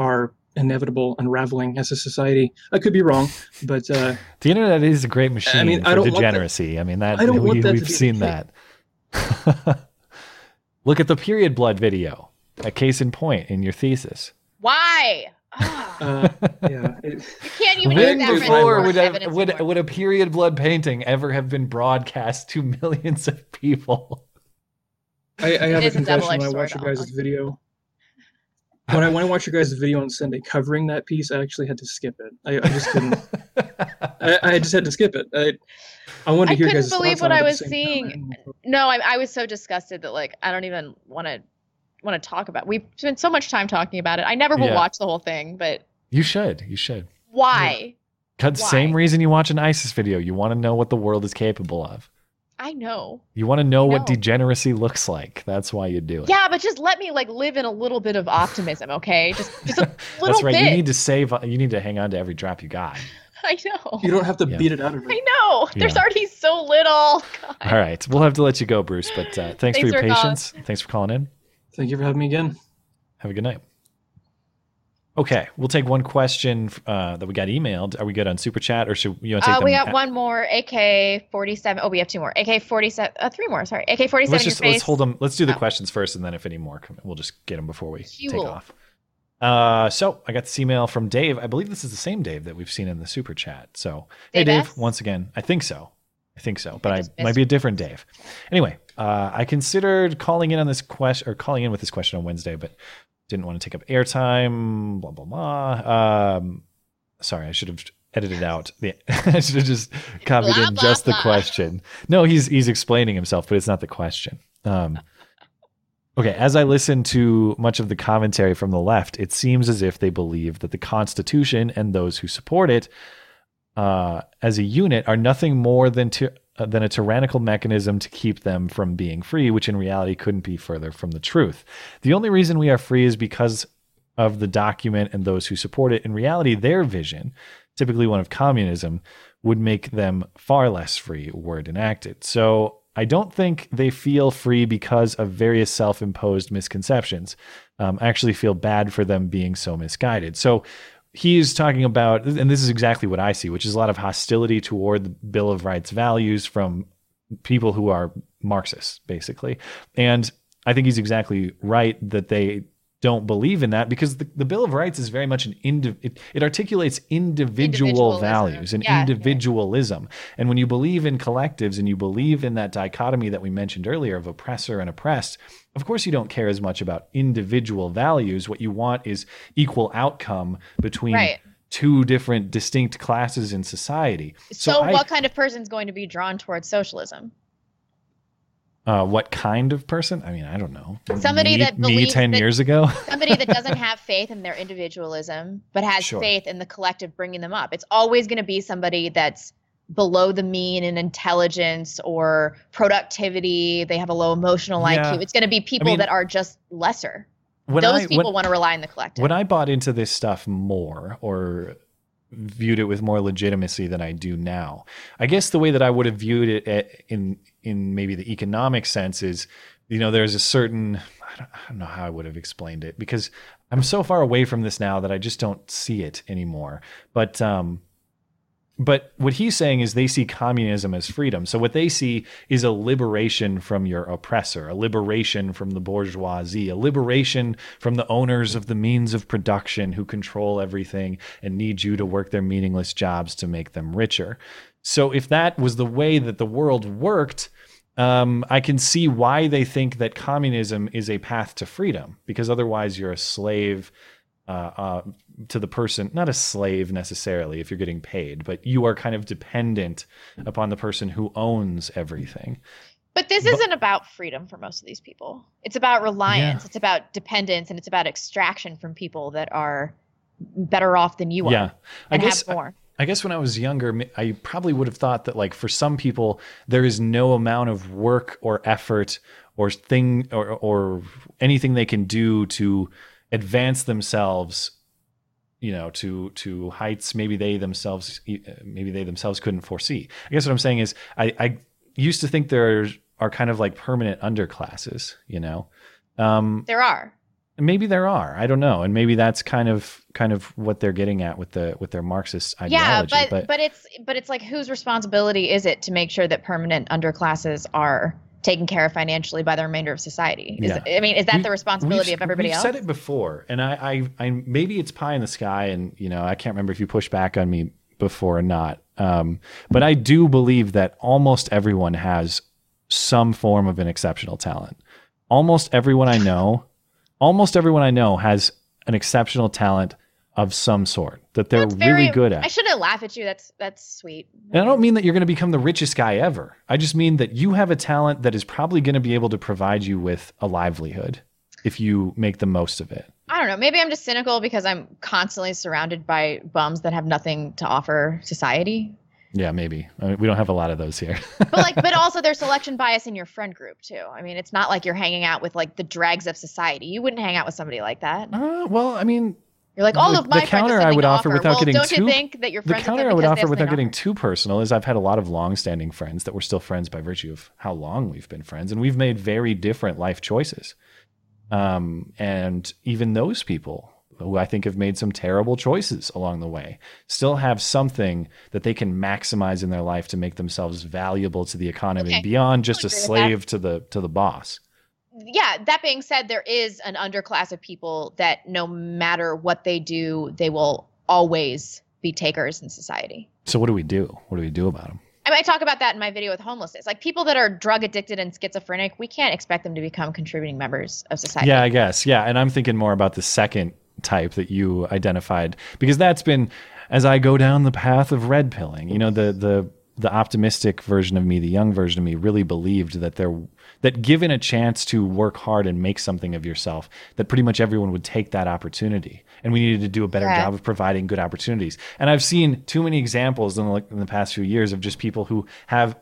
our inevitable unraveling as a society. I could be wrong, but uh, The internet is a great machine I mean, I for don't want that- degeneracy. I mean, that I don't we, want that we've seen that. Look at the period blood video. A case in point in your thesis. Why? uh, yeah, it, You can't even use When that before would, more a, would, would a period blood painting ever have been broadcast to millions of people? I, I have is a a confession when I double-edged watch your guys' video. When I when I watched your guys' video on Sunday covering that piece, I actually had to skip it. I, I just couldn't. I, I just had to skip it. I I wanted to I hear couldn't guys' believe thoughts what on it I was same time. seeing. No, I, I was so disgusted that like I don't even want to want to talk about. We've spent so much time talking about it. I never will Yeah. watch the whole thing, but You should. You should. why? Cause Why? same reason you watch an ISIS video. You want to know what the world is capable of. I know. You want to know what degeneracy looks like. That's why you do it. Yeah, but just let me like live in a little bit of optimism, okay? Just just a little bit. That's right. bit. You need to save. You need to hang on to every drop you got. I know. You don't have to Yeah. beat it out of me. I know. There's Yeah. already so little. God. All right, we'll have to let you go, Bruce. But uh, thanks, for your for calling. patience. Thanks for calling in. Thank you for having me again. Have a good night. Okay, we'll take one question uh, that we got emailed. Are we good on super chat, or should you want to take Uh, we got at- one more AK 47. Oh, we have two more. AK 47. Uh, three more. Sorry. AK 47. Let's just let's hold them. Let's do the Oh. questions first, and then if any more, come, we'll just get them before we take off. Uh, so I got this email from Dave. I believe this is the same Dave that we've seen in the super chat. So hey, Dave Dave, S? once again, I think so. I think so, but I, just might be a different Dave. Anyway, uh, I considered calling in on this question or calling in with this question on Wednesday, but didn't want to take up airtime. Blah blah blah. Um, sorry, I should have edited out the. I should have just copied Blah, in blah, just the question. No, he's he's explaining himself, but it's not the question. Um, Okay, as I listen to much of the commentary from the left, it seems as if they believe that the Constitution and those who support it uh, as a unit are nothing more than ty- uh, than a tyrannical mechanism to keep them from being free, which in reality couldn't be further from the truth. The only reason we are free is because of the document and those who support it. In reality, their vision, typically one of communism, would make them far less free were it enacted. So I don't think they feel free because of various self imposed misconceptions. Um, I actually feel bad for them being so misguided. So he is talking about, and this is exactly what I see, which is a lot of hostility toward the Bill of Rights values from people who are Marxists, basically. And I think he's exactly right that they don't believe in that because the, the Bill of Rights is very much an indi- it, it articulates individual values and Yeah. individualism. And when you believe in collectives and you believe in that dichotomy that we mentioned earlier of oppressor and oppressed, of course you don't care as much about individual values. What you want is equal outcome between Right. two different distinct classes in society. So, I- what kind of person is going to be drawn towards socialism? Uh, what kind of person? I mean, I don't know. Somebody me, that me ten that- years ago. Somebody that doesn't have faith in their individualism, but has Sure. faith in the collective bringing them up. It's always going to be somebody that's below the mean in intelligence or productivity. They have a low emotional Yeah. IQ. It's going to be people mean- that are just lesser. When Those I- people when- want to rely on the collective. when I bought into this stuff more or viewed it with more legitimacy than I do now, I guess the way that I would have viewed it at, in in maybe the economic sense is, you know, there's a certain I don't, I don't know how I would have explained it because I'm so far away from this now that I just don't see it anymore. But um, but what he's saying is they see communism as freedom. So what they see is a liberation from your oppressor, a liberation from the bourgeoisie, a liberation from the owners of the means of production who control everything and need you to work their meaningless jobs to make them richer. So if that was the way that the world worked, um, I can see why they think that communism is a path to freedom, because otherwise you're a slave uh, uh, to the person, not a slave necessarily if you're getting paid, but you are kind of dependent upon the person who owns everything. But this isn't about freedom for most of these people. It's about reliance. It's about dependence, and it's about extraction from people that are better off than you are. Yeah. I guess more. I guess when I was younger, I probably would have thought that like for some people there is no amount of work or effort or thing or or anything they can do to advance themselves you know to to heights maybe they themselves maybe they themselves couldn't foresee. I guess what i'm saying is i i used to think there are kind of like permanent underclasses you know? Um There are. maybe there are. I don't know. And maybe that's kind of kind of what they're getting at with the with their marxist ideology Yeah, ideology but, but it's but it's like whose responsibility is it to make sure that permanent underclasses are taken care of financially by the remainder of society? Is, Yeah. I mean, is that We- the responsibility of everybody we've else? said it before, and I, I, I, maybe it's pie in the sky, and you know, I can't remember if you pushed back on me before or not. Um, but I do believe that almost everyone has some form of an exceptional talent. Almost everyone I know, almost everyone I know has an exceptional talent of some sort that they're really good at. I shouldn't laugh at you. That's that's sweet. And I don't mean that you're going to become the richest guy ever. I just mean that you have a talent that is probably going to be able to provide you with a livelihood if you make the most of it. I don't know. Maybe I'm just cynical because I'm constantly surrounded by bums that have nothing to offer society. Yeah, maybe. I mean, we don't have a lot of those here. But like, but also there's selection bias in your friend group too. I mean, it's not like you're hanging out with like the dregs of society. You wouldn't hang out with somebody like that. Uh, well, I mean, you're like all the, of my the friends counter I would offer without well, getting don't too you think that you're the counter I would offer without getting too personal is I've had a lot of long-standing friends that we're still friends by virtue of how long we've been friends, and we've made very different life choices. Um, and even those people who I think have made some terrible choices along the way still have something that they can maximize in their life to make themselves valuable to the economy Okay. beyond just a agree with that. slave to the to the boss. Yeah that being said there is an underclass of people that no matter what they do they will always be takers in society So what do we do? What do we do about them? I, mean, I talk about that in my video with homelessness like people that are drug addicted and schizophrenic we can't expect them to become contributing members of society Yeah, I guess. Yeah, and I'm thinking more about the second type that you identified because that's been as I go down the path of red pilling. You know, the the the optimistic version of me, the young version of me, really believed that there that given a chance to work hard and make something of yourself, that pretty much everyone would take that opportunity, and we needed to do a better Yeah. job of providing good opportunities. And I've seen too many examples in the, in the past few years of just people who have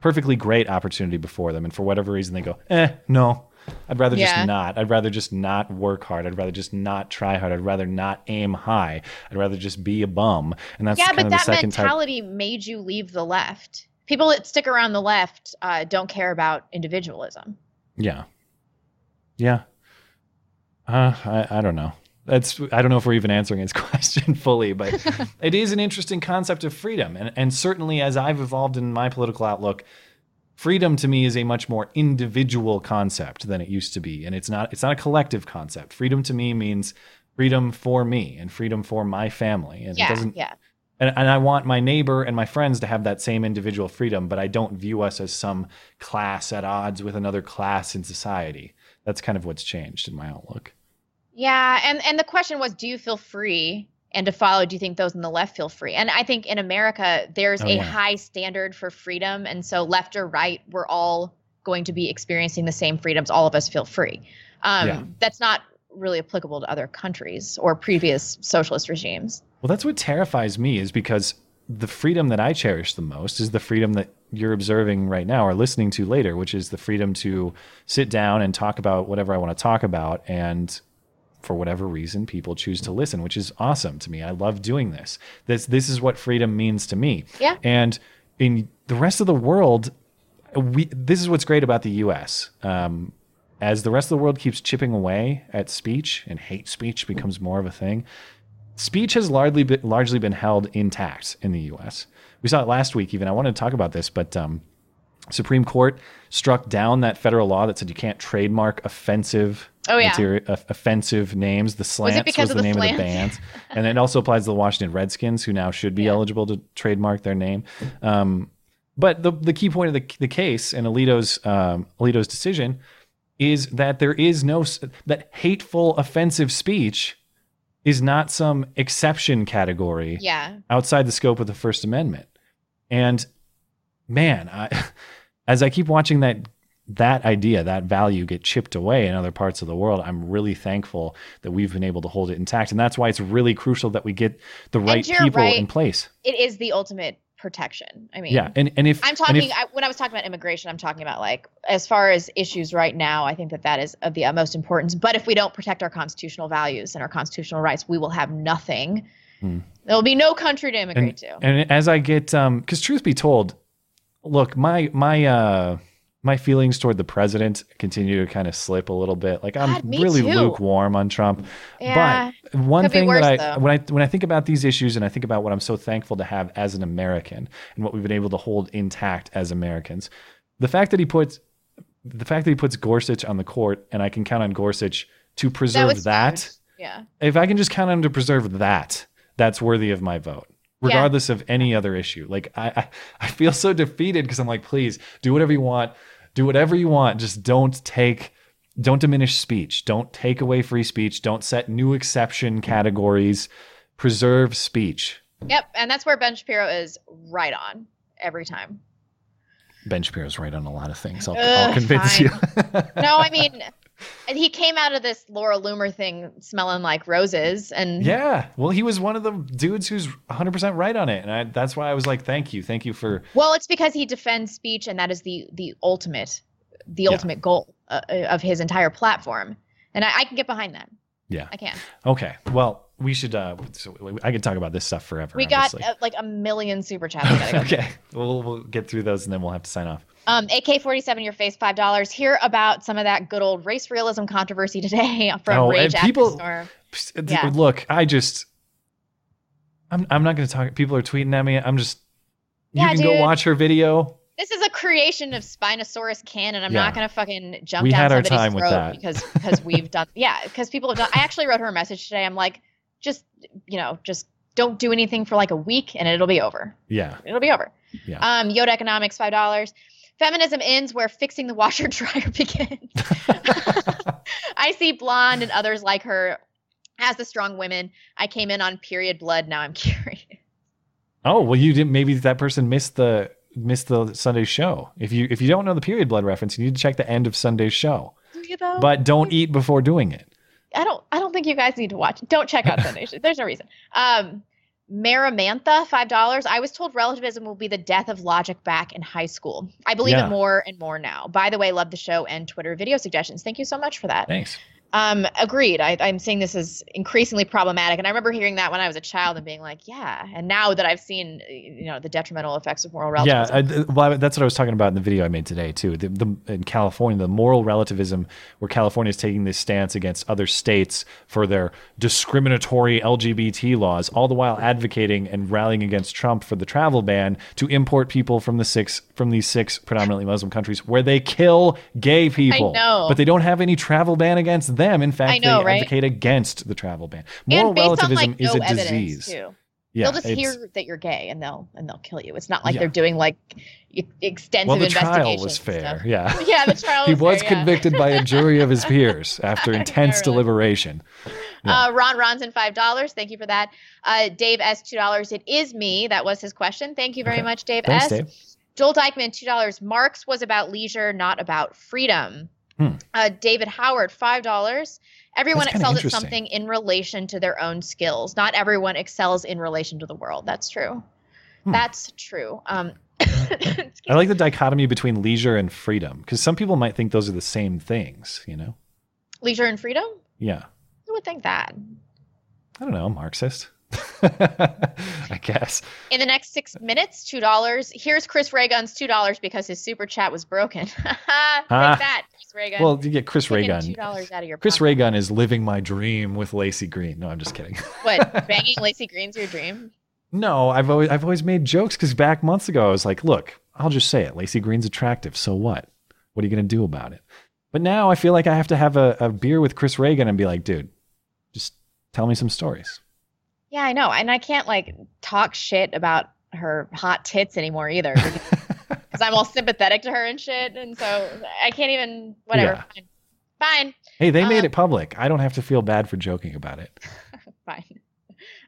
perfectly great opportunity before them, and for whatever reason they go, eh, no. I'd rather Yeah. just not. I'd rather just not work hard. I'd rather just not try hard. I'd rather not aim high. I'd rather just be a bum. And that's yeah, kind but of the that second type. Yeah, but that mentality made you leave the left. People that stick around the left uh, don't care about individualism. Yeah. Yeah. Uh, I, I don't know. That's I don't know if we're even answering his question fully, but it is an interesting concept of freedom. And and certainly as I've evolved in my political outlook, freedom to me is a much more individual concept than it used to be. And it's not it's not a collective concept. Freedom to me means freedom for me and freedom for my family. And it doesn't yeah. and, and I want my neighbor and my friends to have that same individual freedom, but I don't view us as some class at odds with another class in society. That's kind of what's changed in my outlook. Yeah, and and the question was, do you feel free? And to follow, do you think those in the left feel free? And I think in America, there's Oh, a yeah. high standard for freedom, and so left or right, we're all going to be experiencing the same freedoms. All of us feel free. Um, Yeah. That's not really applicable to other countries or previous socialist regimes. Well, that's what terrifies me is because the freedom that I cherish the most is the freedom that you're observing right now or listening to later, which is the freedom to sit down and talk about whatever I want to talk about. And for whatever reason, people choose to listen, which is awesome to me. I love doing this. This this is what freedom means to me. Yeah. And in the rest of the world, we this is what's great about the U.S. Um, as the rest of the world keeps chipping away at speech and hate speech becomes more of a thing, speech has largely been, largely been held intact in the U.S. We saw it last week. Even I wanted to talk about this, but um, Supreme Court struck down that federal law that said you can't trademark offensive Oh, yeah. uh, offensive names. The slants because was the, the name of the slants? band, and it also applies to the Washington Redskins, who now should be eligible to trademark their name. Um, but the the key point of the the case and Alito's um, Alito's decision is that there is no that hateful offensive speech is not some exception category Yeah. outside the scope of the First Amendment. And man, I, as I keep watching that that idea, that value get chipped away in other parts of the world, I'm really thankful that we've been able to hold it intact. And that's why it's really crucial that we get the right people right. in place. It is the ultimate protection. I mean, yeah, and and if I'm talking if- I, when I was talking about immigration, I'm talking about like as far as issues right now. I think that that is of the utmost importance. But if we don't protect our constitutional values and our constitutional rights, we will have nothing. Hmm. There will be no country to immigrate and, to. and as I get, um, because truth be told, look, my my uh my feelings toward the president continue to kind of slip a little bit. Like I'm God, really too. lukewarm on Trump. Yeah, but one thing worse, that I though. when I when I think about these issues and I think about what I'm so thankful to have as an American and what we've been able to hold intact as Americans, the fact that he puts the fact that he puts Gorsuch on the court and I can count on Gorsuch to preserve was that. Yeah. If I can just count on him to preserve that, that's worthy of my vote, Yeah. regardless of any other issue. Like I, I, I feel so defeated because I'm like, please do whatever you want, do whatever you want. Just don't take, don't diminish speech. Don't take away free speech. Don't set new exception categories. Preserve speech. Yep, and that's where Ben Shapiro is right on every time. Ben Shapiro's right on a lot of things. I'll, Ugh, I'll convince fine. you. no, I mean, and he came out of this Laura Loomer thing smelling like roses, and yeah. Well, he was one of the dudes who's 100% right on it. And I, that's why I was like, thank you. Thank you for Well, it's because he defends speech, and that is the the ultimate, the ultimate goal uh, of his entire platform, and I, I can get behind that. Yeah. I can. Okay. Well, we should. Uh, so I could talk about this stuff forever. We got uh, like a million super chats. Go. okay. We'll we'll get through those and then we'll have to sign off. Um, AK-47, your face, five dollars. Hear about some of that good old race realism controversy today from Oh, Rage and people-. Th- Yeah. Look, I just. I'm I'm not going to talk. People are tweeting at me. I'm just. You Yeah, can go watch her video. This is a creation of Spinosaurus canon. I'm Yeah. not gonna fucking jump We down had our somebody's time with throat that. because because we've done yeah because people have done. I actually wrote her a message today. I'm like, just you know, just don't do anything for like a week and it'll be over. Yeah. It'll be over. Yeah. Um, Yoda Economics, five dollars. Feminism ends where fixing the washer dryer begins. I see blonde and others like her as the strong women. I came in on period blood. Now I'm curious. Oh well, you didn't. Maybe that person missed the missed the Sunday show. If you if you don't know the period blood reference, you need to check the end of Sunday's show. You know, But don't eat before doing it. I don't. I don't think you guys need to watch. Don't check out Sunday. There's no reason. Um, Maramantha, five dollars. I was told relativism will be the death of logic back in high school. I believe Yeah. it more and more now. By the way, love the show and Twitter video suggestions. Thank you so much for that. Thanks. Um, agreed. I, I'm seeing this as increasingly problematic, and I remember hearing that when I was a child and being like, "Yeah." And now that I've seen, you know, the detrimental effects of moral Yeah, relativism. I, well, that's what I was talking about in the video I made today too. The, the, in California, the moral relativism, where California is taking this stance against other states for their discriminatory LGBT laws, all the while advocating and rallying against Trump for the travel ban to import people from the six from these six predominantly Muslim countries where they kill gay people. I know. but they don't have any travel ban against them. In fact, know, they right? advocate against the travel ban. Moral based on relativism like is no a disease. too. Yeah, they'll just hear that you're gay and they'll and they'll kill you. It's not like Yeah. they're doing like extensive Well, the trial was fair. stuff. Yeah. Yeah, the trial he was was fair, yeah. convicted by a jury of his peers after intense deliberation. Yeah. Uh, Ron Ronson, five dollars. Thank you for that. Uh, Dave S, two dollars. It is me. That was his question. Thank you very Okay. much, Dave Thanks, S. Dave. Joel Dykeman, two dollars. Marx was about leisure, not about freedom. Hmm. Uh, David Howard, five dollars. Everyone excels at something in relation to their own skills. Not everyone excels in relation to the world. That's true. Hmm. That's true. Um, I like the dichotomy between leisure and freedom because some people might think those are the same things, you know? leisure and freedom. Yeah. Who would think that? I don't know, Marxist. I guess. In the next six minutes, two dollars. Here's Chris Ray Gun's two dollars because his super chat was broken. Take Ah. that, Chris Ray Gun. Well, you get Chris Ray Gun. Two dollars out of your Chris pocket. Ray Gun is living my dream with Laci Green. No, I'm just kidding. What banging Laci Green's your dream? No, I've always I've always made jokes because back months ago I was like, look, I'll just say it. Laci Green's attractive. So what? What are you gonna do about it? But now I feel like I have to have a, a beer with Chris Ray Gun and be like, dude, just tell me some stories. Yeah, I know, and I can't like talk shit about her hot tits anymore either, because I'm all sympathetic to her and shit, and so I can't even. Whatever. Yeah. Fine. Fine. Hey, they made Um, it public. I don't have to feel bad for joking about it. Fine.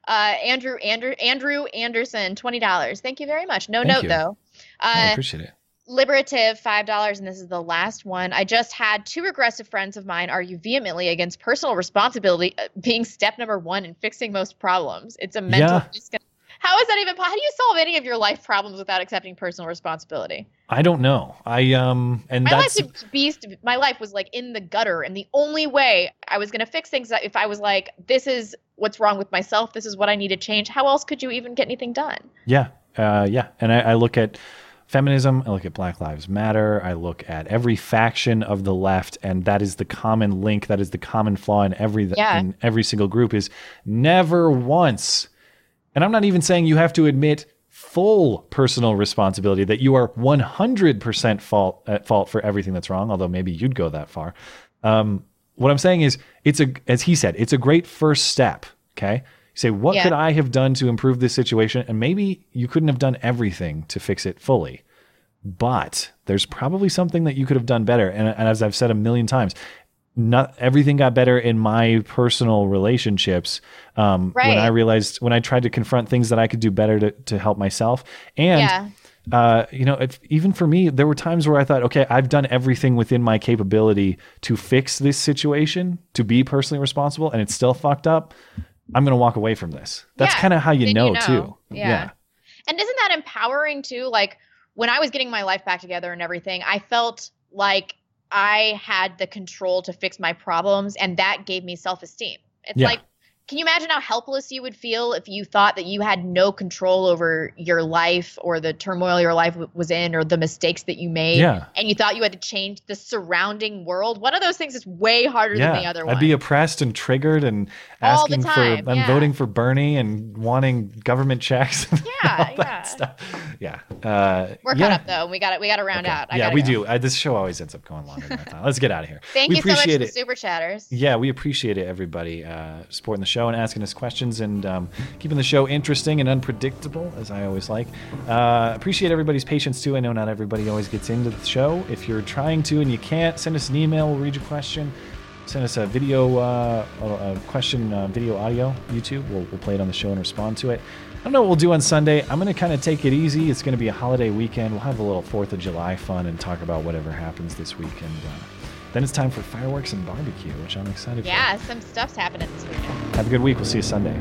Uh, Andrew Andrew Andrew Anderson, twenty dollars. Thank you very much. No Thank note you. though. I Uh, appreciate it. Liberative, five dollars, and this is the last one. I just had two regressive friends of mine argue vehemently against personal responsibility uh, being step number one in fixing most problems. It's a mental Yeah. disconnect. How is that even? How do you solve any of your life problems without accepting personal responsibility? I don't know. I um and My that's life beast. My life was like in the gutter, and the only way I was going to fix things if I was like, "This is what's wrong with myself. This is what I need to change." How else could you even get anything done? Yeah, uh, yeah. And I, I look at feminism. I look at Black Lives Matter. I look at every faction of the left, and that is the common link. That is the common flaw in every Yeah. in every single group. Is never once. And I'm not even saying you have to admit full personal responsibility that you are 100% fault at fault for everything that's wrong. Although maybe you'd go that far. Um, what I'm saying is, it's a as he said, it's a great first step. Okay, you say, what Yeah. could I have done to improve this situation? And maybe you couldn't have done everything to fix it fully, but there's probably something that you could have done better. And, and as I've said a million times, not everything got better in my personal relationships um, when I realized when I tried to confront things that I could do better to, to help myself. And Yeah. uh, you know, if, even for me, there were times where I thought, okay, I've done everything within my capability to fix this situation, to be personally responsible, and it's still fucked up. I'm going to walk away from this. That's Yeah, kind of how you know, you know. too. Yeah. And isn't that empowering too? Like when I was getting my life back together and everything, I felt like I had the control to fix my problems, and that gave me self esteem. It's Yeah. like, can you imagine how helpless you would feel if you thought that you had no control over your life or the turmoil your life w- was in or the mistakes that you made? Yeah. And you thought you had to change the surrounding world? One of those things is way harder Yeah, than the other one. I'd be oppressed and triggered and asking for and yeah. voting for Bernie and wanting government checks. Yeah, all that stuff. Yeah, uh, We're yeah. caught up though, we got to we got to round out. I yeah, we go. do. Uh, this show always ends up going longer than I thought. Let's get out of here. Thank we you so much it. super chatters. Yeah, we appreciate it, everybody, uh, supporting the show and asking us questions and um, keeping the show interesting and unpredictable, as I always like. Uh, appreciate everybody's patience, too. I know not everybody always gets into the show. If you're trying to and you can't, send us an email. We'll read your question. send us a video, uh, a question, uh, video, audio, YouTube. We'll, we'll play it on the show and respond to it. I don't know what we'll do on Sunday. I'm going to kind of take it easy. It's going to be a holiday weekend. We'll have a little 4th of July fun and talk about whatever happens this weekend. Uh, then it's time for fireworks and barbecue, which I'm excited for. Yeah, some stuff's happening this weekend. Have a good week. We'll see you Sunday.